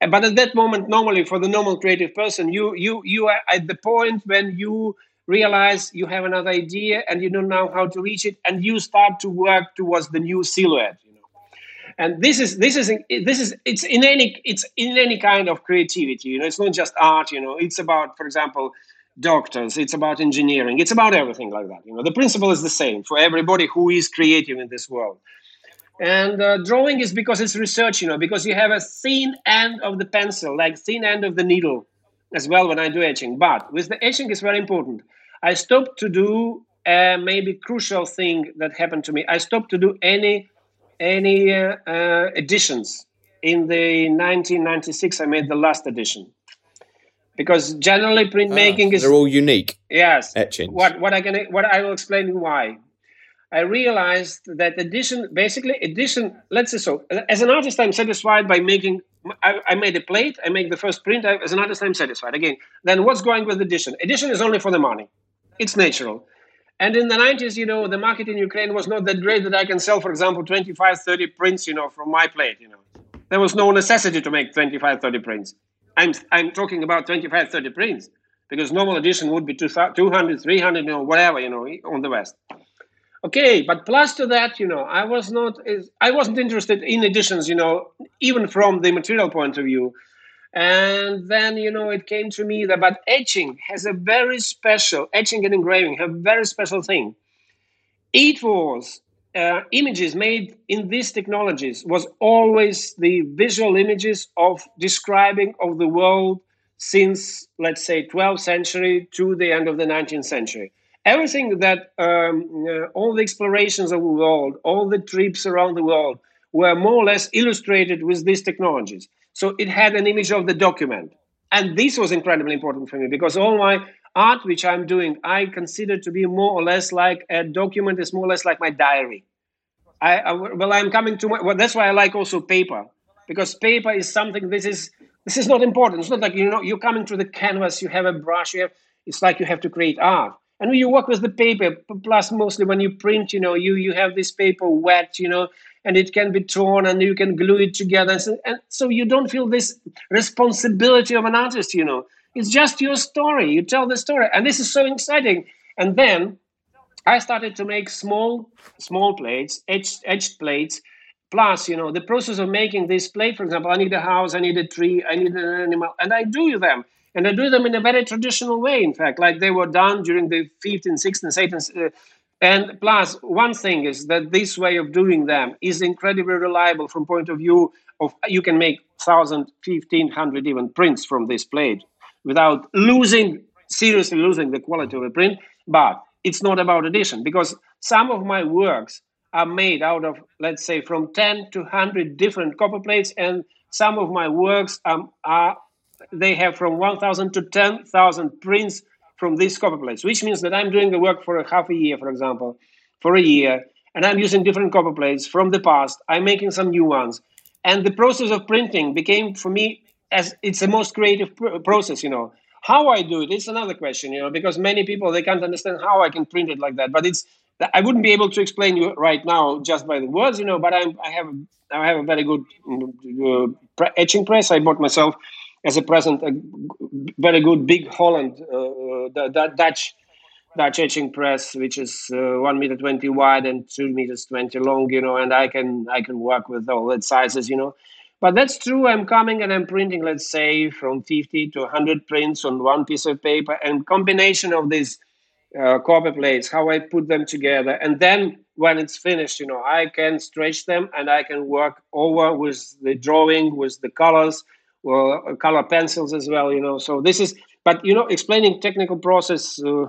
But at that moment normally for the normal creative person you you you are at the point when you realize you have another idea and you don't know how to reach it and you start to work towards the new silhouette and this is this is this is it's in any it's in any kind of creativity you know it's not just art you know it's about for example doctors it's about engineering it's about everything like that you know the principle is the same for everybody who is creative in this world and uh, drawing is because it's research, you know, because you have a thin end of the pencil, like thin end of the needle as well when I do etching. But with the etching, it's very important. I stopped to do a maybe crucial thing that happened to me. I stopped to do any any uh, editions. In the 1996, I made the last edition because generally printmaking ah, is they're all unique. Yes, etchings. What what I can what I will explain why. I realized that edition, basically edition. let's say so, as an artist, I'm satisfied by making, I, I made a plate, I make the first print, I, as an artist, I'm satisfied. Again, then what's going with edition? Edition is only for the money. It's natural. And in the 90s, you know, the market in Ukraine was not that great that I can sell, for example, 25, 30 prints, you know, from my plate, you know. There was no necessity to make 25, 30 prints. I'm, I'm talking about 25, 30 prints because normal edition would be 200, 300, you know, whatever, you know, on the West. Okay, but plus to that, you know, I was not, I wasn't interested in editions, you know, even from the material point of view. And then, you know, it came to me that, but etching has a very special, etching and engraving have a very special thing. It was uh, images made in these technologies was always the visual images of describing of the world since, let's say, 12th century to the end of the 19th century everything that um, uh, all the explorations of the world, all the trips around the world were more or less illustrated with these technologies. So it had an image of the document. And this was incredibly important for me because all my art, which I'm doing, I consider to be more or less like a document, is more or less like my diary. I, I well, I'm coming to my, well, that's why I like also paper because paper is something. This is this is not important. It's not like you know you're coming to the canvas, you have a brush, you have. It's like you have to create art and when you work with the paper plus mostly when you print you know you you have this paper wet you know and it can be torn and you can glue it together. And so, and so you don't feel this responsibility of an artist you know. It's just your story. You tell the story. And this is so exciting. And then i started to make small small plates etched, etched plates. Plus you know the process of making this plate for example i need a house i need a tree i need an animal and i do them. And I do them in a very traditional way, in fact, like they were done during the 15th, 16th, 18th. Uh, and plus, one thing is that this way of doing them is incredibly reliable from point of view of you can make 1,000, 1,500 even prints from this plate without losing, seriously losing the quality of the print. But it's not about edition because some of my works are made out of, let's say, from 10 to 100 different copper plates, and some of my works um, are they have from 1,000 to 10,000 prints from these copper plates, which means that I'm doing the work for a half a year, for example, for a year, and I'm using different copper plates from the past. I'm making some new ones, and the process of printing became for me as it's the most creative pr- process, you know. How I do it, it's another question, you know, because many people they can't understand how I can print it like that. But it's I wouldn't be able to explain you right now just by the words, you know. But I'm, I have I have a very good uh, etching press. I bought myself as a present a very good big Holland uh, uh Dutch Dutch etching press, which is uh, one meter twenty wide and two meters twenty long, you know. And I can I can work with all that sizes, you know. But that's true. I'm coming and I'm printing, let's say, from 50 to 100 prints on one piece of paper, and combination of these uh, copper plates, how I put them together, and then when it's finished, you know, I can stretch them and I can work over with the drawing, with the colors, well, color pencils as well, you know. So this is, but you know, explaining technical process uh,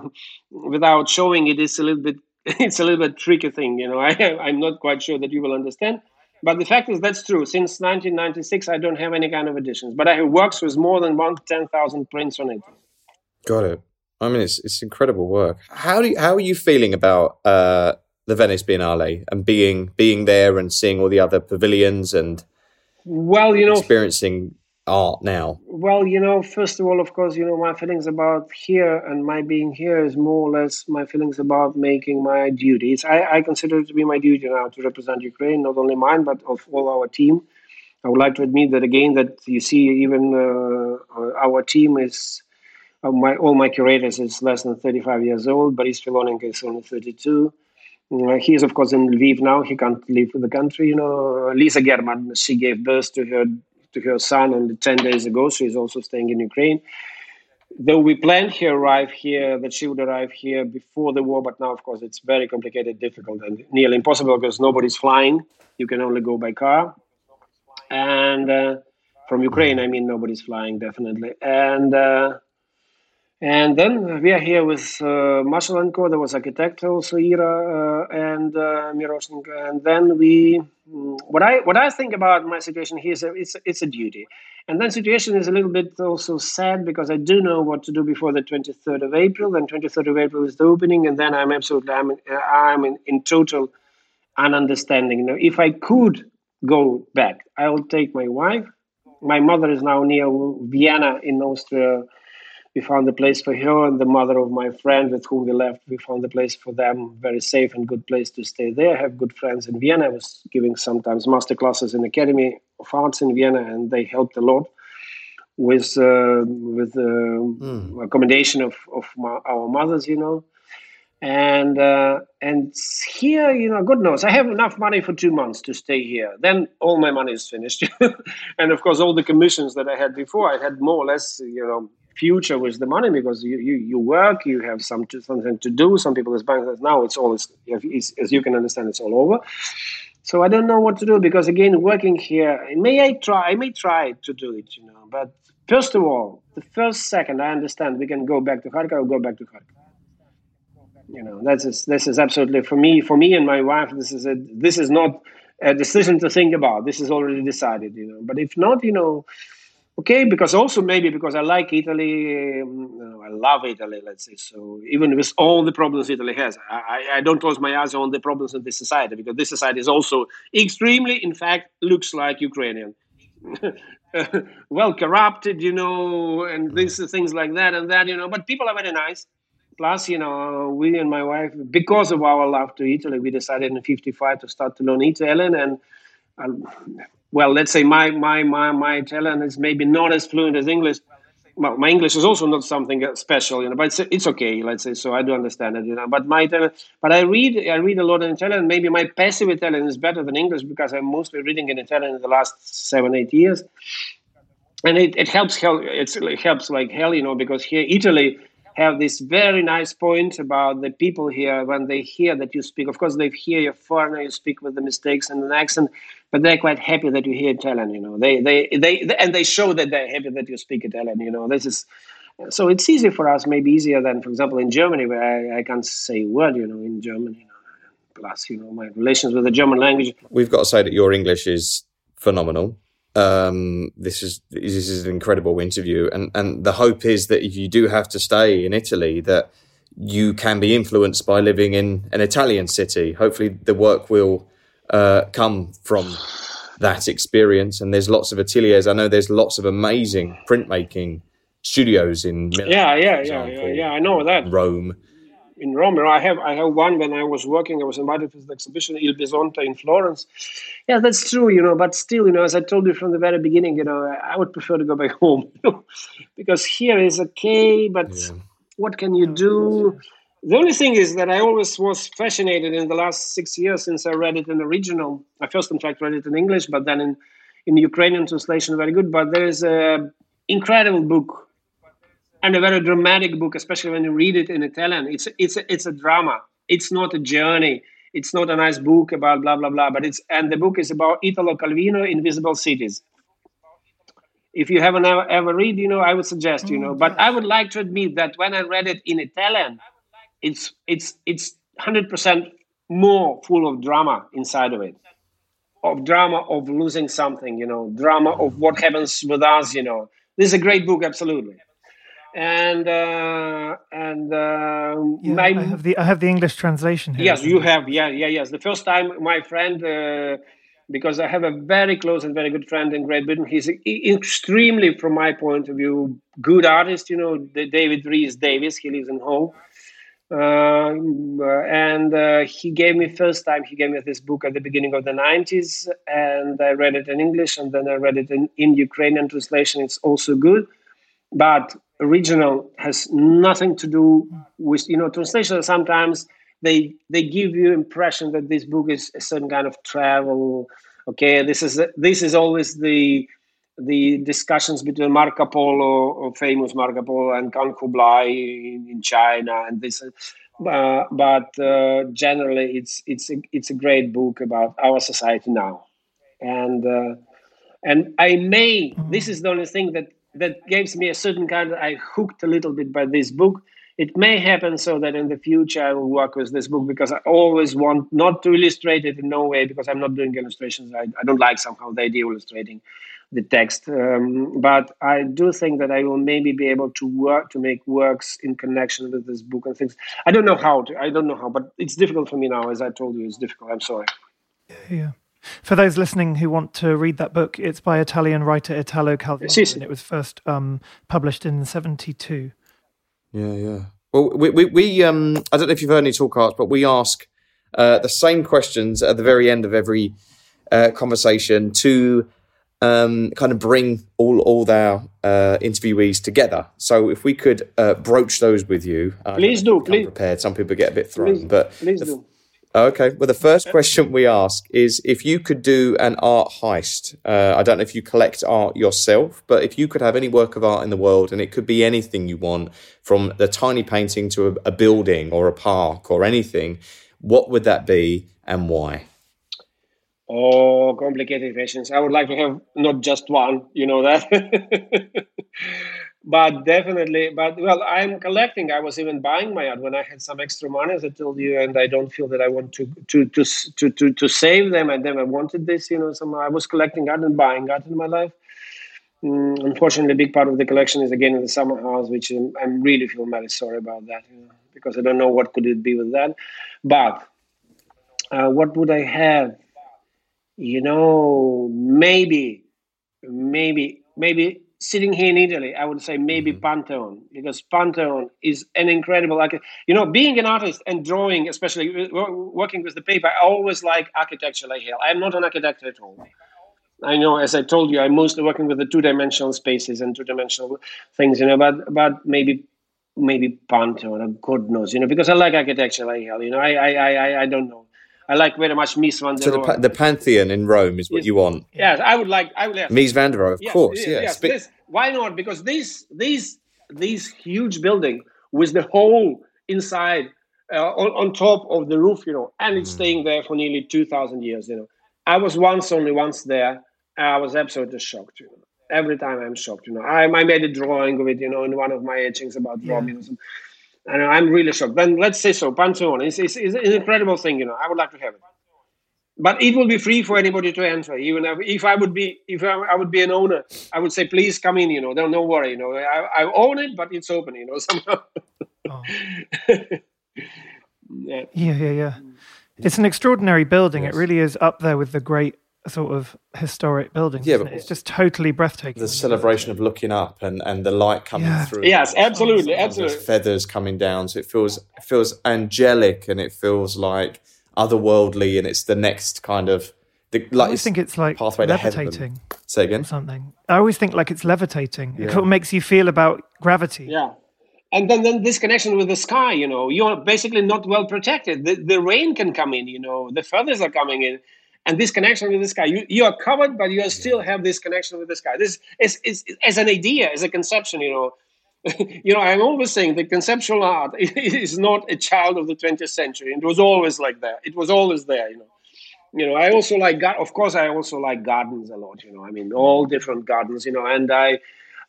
without showing it is a little bit, it's a little bit tricky thing, you know. I, I'm not quite sure that you will understand. But the fact is, that's true. Since 1996, I don't have any kind of editions, but I have works with more than one ten thousand prints on it. Got it. I mean, it's it's incredible work. How do you, how are you feeling about uh, the Venice Biennale and being being there and seeing all the other pavilions and well, you know, experiencing art now? Well, you know, first of all, of course, you know, my feelings about here and my being here is more or less my feelings about making my duties. I, I consider it to be my duty now to represent Ukraine, not only mine, but of all our team. I would like to admit that again, that you see, even uh, our team is, uh, my all my curators is less than 35 years old. Boris Filonenko is only 32. Uh, he is, of course, in Lviv now. He can't leave the country. You know, Lisa German, she gave birth to her to her son only 10 days ago. She is also staying in Ukraine. Though we planned her arrive here, that she would arrive here before the war, but now, of course, it's very complicated, difficult, and nearly impossible because nobody's flying. You can only go by car. And uh, from Ukraine, I mean, nobody's flying, definitely. And uh, and then we are here with uh, Maslenko, there was architect also, Ira uh, and uh, And then we, mm, what I what I think about my situation here is a, it's it's a duty. And then situation is a little bit also sad because I do know what to do before the 23rd of April. Then 23rd of April is the opening, and then I'm absolutely I'm I'm in, in total ununderstanding. Know, if I could go back, I will take my wife. My mother is now near Vienna in Austria we found a place for her and the mother of my friend with whom we left. We found a place for them, very safe and good place to stay there. I have good friends in Vienna. I was giving sometimes master classes in Academy of Arts in Vienna, and they helped a lot with uh, with uh, mm. accommodation of of my, our mothers, you know. And uh, and here, you know, God knows, I have enough money for two months to stay here. Then all my money is finished, and of course, all the commissions that I had before, I had more or less, you know, future with the money because you, you, you work, you have some to, something to do. Some people is bank now it's all as, as you can understand, it's all over. So I don't know what to do because again, working here, may I try? I may try to do it, you know. But first of all, the first second I understand we can go back to Kharkov, I'll go back to Kharkov. You know, that's is, this is absolutely for me, for me and my wife. This is a this is not a decision to think about. This is already decided, you know. But if not, you know, okay because also maybe because i like italy um, i love italy let's say. So even with all the problems italy has I, I don't close my eyes on the problems in this society because this society is also extremely in fact looks like ukrainian. Well corrupted you know and mm. these things like that and that you know but people are very nice. Plus you know we and my wife because of our love to italy we decided in 55 to start to learn italian and um, well, let's say my my my my Italian is maybe not as fluent as English. Well, my English is also not something special, you know, but it's, it's okay. Let's say so. I do understand it, you know. But my Italian, but I read I read a lot in Italian. Maybe my passive Italian is better than English because I'm mostly reading in Italian in the last seven eight years, and it, it helps hell. It helps like hell, you know, because here Italy have this very nice point about the people here when they hear that you speak. Of course, they hear you're foreigner, you speak with the mistakes and an accent, but they're quite happy that you hear Italian. You know, they they they and they show that they're happy that you speak Italian. You know, this is so it's easy for us, maybe easier than, for example, in Germany where I, I can't say a word. You know, in Germany. You know, plus you know my relations with the German language. We've got to say that your English is phenomenal. Um, this is this is an incredible interview, and and the hope is that if you do have to stay in Italy, that you can be influenced by living in an Italian city. Hopefully, the work will uh, come from that experience. And there's lots of ateliers. I know there's lots of amazing printmaking studios in Milan. Yeah, yeah, yeah, yeah, yeah. I know that. Rome. In Rome, I have I have one when I was working. I was invited to the exhibition Il Bisonte in Florence. Yeah, that's true, you know. But still, you know, as I told you from the very beginning, you know, I would prefer to go back home, because here is okay, but yeah. what can you do? The only thing is that I always was fascinated in the last six years since I read it in the original. I first, in fact, read it in English, but then in in Ukrainian translation, very good. But there is a incredible book and a very dramatic book, especially when you read it in Italian. It's it's a, it's a drama. It's not a journey. It's not a nice book about blah blah blah. But it's and the book is about Italo Calvino, Invisible Cities. If you haven't ever, ever read, you know, I would suggest, you oh know. But I would like to admit that when I read it in Italian, it's it's it's hundred percent more full of drama inside of it of drama of losing something you know drama of what happens with us you know this is a great book absolutely and uh, and uh, yeah, my, I have the I have the English translation here. Yes, you have. Yeah, yeah, yes. The first time my friend, uh, because I have a very close and very good friend in Great Britain. He's extremely, from my point of view, good artist. You know, David Rhys Davies. He lives in Hull. Uh, and uh, he gave me first time he gave me this book at the beginning of the 90s and i read it in english and then i read it in, in ukrainian translation it's also good but original has nothing to do with you know translation sometimes they they give you impression that this book is a certain kind of travel okay this is this is always the the discussions between Marco Polo, famous Marco Polo, and Khan Kublai in, in China, and this. Uh, but uh, generally, it's it's a, it's a great book about our society now, and uh, and I may. This is the only thing that that gives me a certain kind of, I hooked a little bit by this book. It may happen so that in the future I will work with this book because I always want not to illustrate it in no way because I'm not doing illustrations. I, I don't like somehow the idea of illustrating the text. Um, but I do think that I will maybe be able to work to make works in connection with this book and things. I don't know how to. I don't know how, but it's difficult for me now. As I told you, it's difficult. I'm sorry. Yeah. For those listening who want to read that book, it's by Italian writer Italo Calvino, si, and it was first um, published in '72. Yeah, yeah. Well, we, we, we, um, I don't know if you've heard any talk arts, but we ask uh, the same questions at the very end of every uh, conversation to um, kind of bring all all our uh, interviewees together. So if we could uh, broach those with you, please do. Please prepared. Some people get a bit thrown, please, but please do. Okay. Well, the first question we ask is if you could do an art heist. Uh, I don't know if you collect art yourself, but if you could have any work of art in the world, and it could be anything you want, from the tiny painting to a, a building or a park or anything, what would that be and why? Oh, complicated questions. I would like to have not just one, you know that. but definitely but well i'm collecting. I was even buying my art when i had some extra money as i told you and i don't feel that i want to to to to to, to save them. And then i wanted this you know somehow i was collecting art and buying art in my life. Mm, unfortunately a big part of the collection is again in the summer house which i'm, I'm really feel very sorry about that you know, because i don't know what could it be with that. But uh, what would i have? You know maybe maybe maybe sitting here in Italy, I would say maybe mm-hmm. Pantheon because Pantheon is an incredible. Like you know, being an artist and drawing, especially working with the paper, I always like architecture. Like hell, I'm not an architect at all. I know, as I told you, I'm mostly working with the two-dimensional spaces and two-dimensional things. You know, but but maybe maybe Pantheon, God knows, you know, because I like architecture like hell. You know, I I I I don't know. I like very much Mies van der Rohe. So the, the, Pantheon in Rome is what yes. you want. Yes, I would like. I would. Yes. Mies van der Rohe, of yes, course. Yes. yes. This, why not? Because these these these huge building with the hole inside uh, on, on top of the roof, you know, and it's mm. staying there for nearly two thousand years. You know, I was once only once there. I was absolutely shocked. You know, every time I'm shocked. You know, I, I made a drawing of it. You know, in one of my etchings about yeah. And I'm really shocked. Then let's say so. Pantheon is is is an incredible thing. You know, I would like to have it, but it will be free for anybody to enter. Even if, if I would be if I, I, would be an owner, I would say please come in. You know, don't no worry. You know, I, I own it, but it's open. You know, somehow. Oh. yeah. yeah, yeah, yeah. It's an extraordinary building. Yes. It really is up there with the great sort of historic buildings. Yeah, it? it's just totally breathtaking. The celebration of looking up and, and the light coming yeah. through. Yes, absolutely, absolutely. Feathers coming down, so it feels it feels angelic and it feels like otherworldly, and it's the next kind of. The, like, I always think it's like pathway levitating. Say again. Something. I always think like it's levitating. Yeah. It sort of makes you feel about gravity. Yeah and then, then this connection with the sky you know you're basically not well protected the, the rain can come in you know the feathers are coming in and this connection with this guy. you, you are covered but you still have this connection with this guy. this is, is, is as an idea as a conception you know you know i'm always saying the conceptual art is not a child of the 20th century it was always like that it was always there you know you know i also like of course i also like gardens a lot you know i mean all different gardens you know and i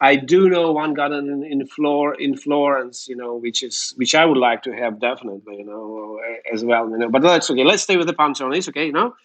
I do know one garden in Flor in Florence, you know, which is which I would like to have definitely, you know, as well. You know, but that's okay. Let's stay with the Pantheon. It's okay, you know.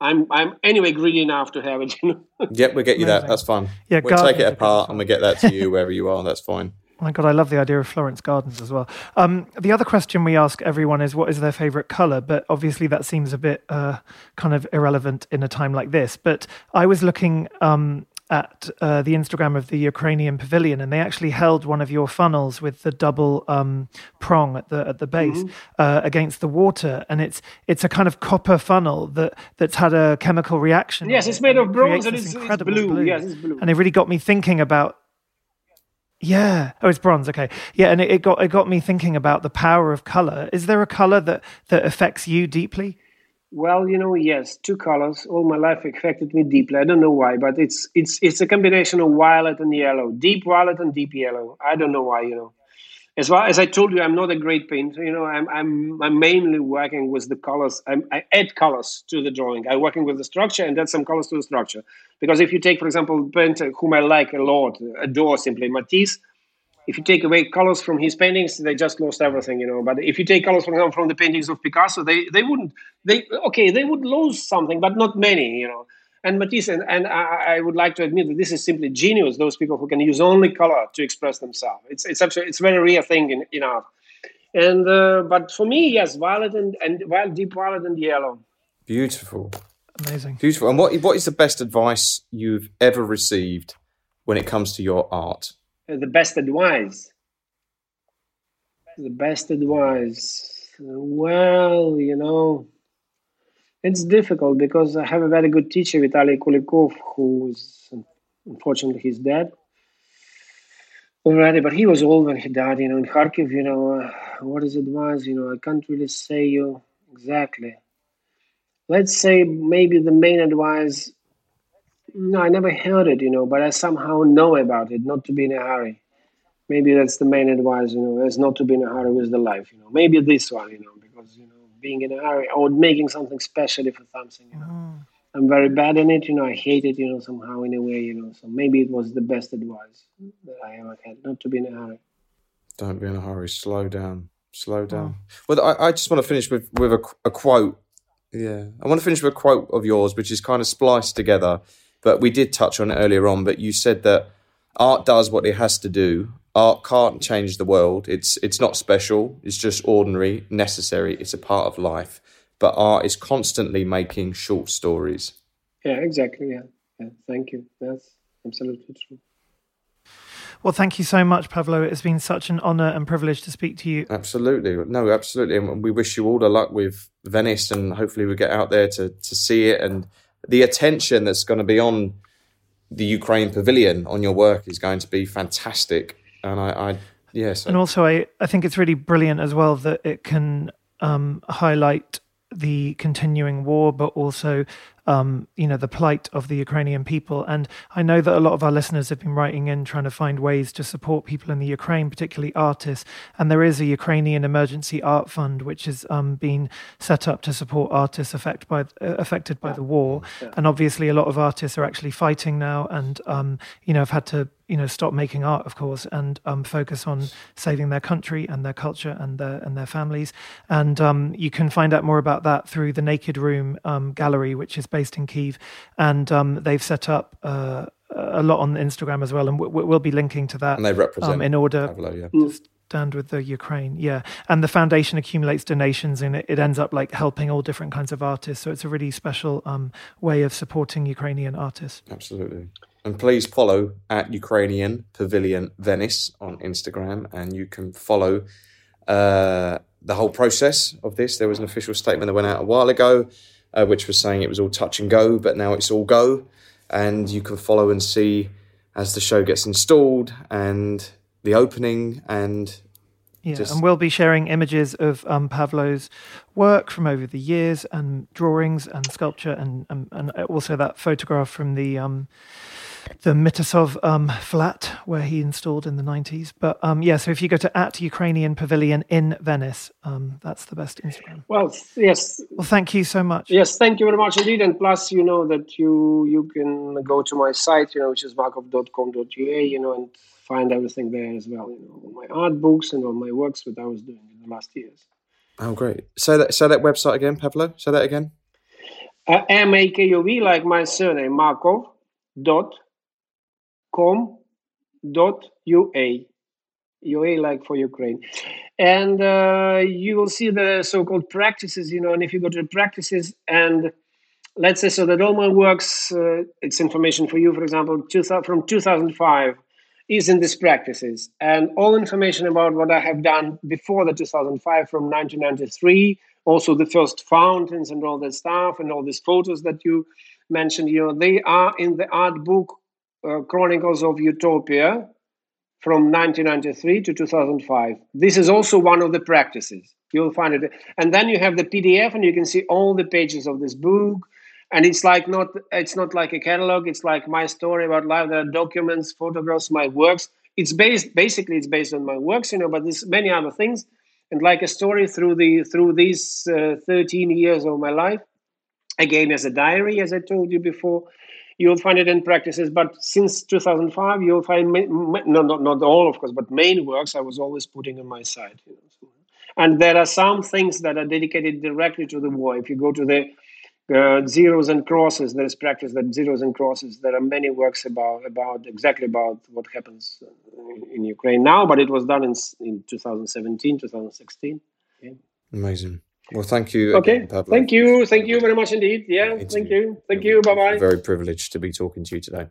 I'm I'm anyway greedy enough to have it. You know? Yep, we'll get you that. That's fine. Yeah, we'll take it apart and we'll get that to you wherever you are. That's fine. Oh my God, I love the idea of Florence Gardens as well. Um, the other question we ask everyone is what is their favorite color? But obviously, that seems a bit uh, kind of irrelevant in a time like this. But I was looking um, at uh, the Instagram of the Ukrainian Pavilion, and they actually held one of your funnels with the double um, prong at the at the base mm-hmm. uh, against the water, and it's it's a kind of copper funnel that that's had a chemical reaction. Yes, it's made of bronze and it's, it's blue. blue. Yes, it's blue. And it really got me thinking about. Yeah. Oh, it's bronze. Okay. Yeah, and it, it got it got me thinking about the power of color. Is there a color that that affects you deeply? Well, you know, yes, two colors. All my life affected me deeply. I don't know why, but it's it's it's a combination of violet and yellow, deep violet and deep yellow. I don't know why, you know. As well as I told you, I'm not a great painter. You know, I'm I'm I'm mainly working with the colors. I'm, I add colors to the drawing. I'm working with the structure and add some colors to the structure. Because if you take, for example, painter whom I like a lot, adore simply Matisse, if you take away colors from his paintings, they just lost everything, you know. But if you take colors, for example, from the paintings of Picasso, they they wouldn't. They okay, they would lose something, but not many, you know. And Matisse, and, and I, I, would like to admit that this is simply genius. Those people who can use only color to express themselves. It's it's actually it's a very rare thing in, in art. And uh, but for me, yes, violet and and well, deep violet and yellow. Beautiful, amazing, beautiful. And what what is the best advice you've ever received when it comes to your art? The best advice. The best advice. Well, you know, it's difficult because I have a very good teacher, Vitaly Kulikov, who's unfortunately he's dead already, but he was old when he died. You know, in Kharkiv, you know, uh, what is advice? You know, I can't really say you exactly. Let's say maybe the main advice no, I never heard it, you know, but I somehow know about it, not to be in a hurry. Maybe that's the main advice, you know, is not to be in a hurry with the life, you know. Maybe this one, you know, because, you know, being in a hurry or making something specially for something, you know. Mm. I'm very bad in it, you know, I hate it, you know, somehow in a way, you know. So maybe it was the best advice that I ever had, not to be in a hurry. Don't be in a hurry, slow down, slow down. Oh. Well, I, I just want to finish with, with a, a quote. Yeah, I want to finish with a quote of yours, which is kind of spliced together but we did touch on it earlier on. But you said that art does what it has to do. Art can't change the world. It's it's not special. It's just ordinary, necessary. It's a part of life. But art is constantly making short stories. Yeah, exactly. Yeah, yeah. Thank you. That's absolutely true. Well, thank you so much, Pavlo. It's been such an honor and privilege to speak to you. Absolutely. No, absolutely. And we wish you all the luck with Venice and hopefully we get out there to, to see it and the attention that's going to be on the Ukraine pavilion on your work is going to be fantastic. And I, I yes. And also, I, I think it's really brilliant as well that it can um, highlight the continuing war, but also um, you know, the plight of the Ukrainian people. And I know that a lot of our listeners have been writing in trying to find ways to support people in the Ukraine, particularly artists. And there is a Ukrainian Emergency Art Fund, which has um, been set up to support artists affected by, uh, affected by yeah. the war. Yeah. And obviously, a lot of artists are actually fighting now and, um, you know, have had to you know stop making art, of course, and um, focus on saving their country and their culture and their and their families. And um, you can find out more about that through the Naked Room um, Gallery, which is based in Kiev, and um, they've set up. Uh, a lot on Instagram as well, and we'll be linking to that. And they represent um, in order Pavlo, yeah. to stand with the Ukraine. Yeah, and the foundation accumulates donations, and it, it, ends up like helping all different kinds of artists. So it's a really special um, way of supporting Ukrainian artists. Absolutely. And please follow at Ukrainian Pavilion Venice on Instagram, and you can follow uh, the whole process of this. There was an official statement that went out a while ago, uh, which was saying it was all touch and go, but now it's all go, and you can follow and see as the show gets installed and the opening and yeah, Just... and we'll be sharing images of um, Pavlo's work from over the years, and drawings and sculpture, and and, and also that photograph from the um, the Mitasov um, flat where he installed in the 90s. But um, yeah, so if you go to at Ukrainian Pavilion in Venice, um, that's the best Instagram. Well, yes. Well, thank you so much. Yes, thank you very much indeed. And plus, you know that you you can go to my site, you know, which is makov.com.ua, you know, and find everything there as well. You know, all my art books and all my works that I was doing in the last years. Oh, great! Say that. Say that website again, Pavlo. Say that again. Uh, M A K O V, like my surname, Makov dot com dot ua like for ukraine. And uh, you will see the so-called practices you know and if you go to the practices and let's say so that all my works uh, it's information for you for example two, from 2005 is in these practices. And all information about what i have done before the 2005 from 1993 also the first fountains and all that stuff and all these photos that you mentioned you know they are in the art book uh, Chronicles of Utopia from 1993 to 2005. This is also one of the practices. You'll find it. And then you have the PDF and you can see all the pages of this book. And it's like not it's not like a catalog, it's like my story about life. There are documents, photographs, my works. It's based basically it's based on my works, you know, but there's many other things. And like a story through the through these uh, 13 years of my life, again as a diary, as I told you before, you'll find it in practices. But since 2005, you'll find no, not not all, of course, but main works I was always putting on my side. You know, and there are some things that are dedicated directly to the war. If you go to the uh, zeros and crosses, there is practice that zeros and crosses. There are many works about about exactly about what happens in Ukraine now, but it was done in in 2017, 2016. Okay. Amazing. Well, thank you. Okay. Again, thank you. Thank you very much indeed. Yeah. Thank you. Thank you. Bye bye. Very privileged to be talking to you today.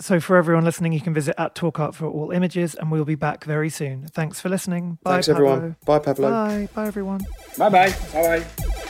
So, for everyone listening, you can visit at Talk Art for all images, and we'll be back very soon. Thanks for listening. Bye, Thanks, Pavlo. everyone. Bye, Pavlo. Bye. Bye, everyone. Bye bye. Bye bye.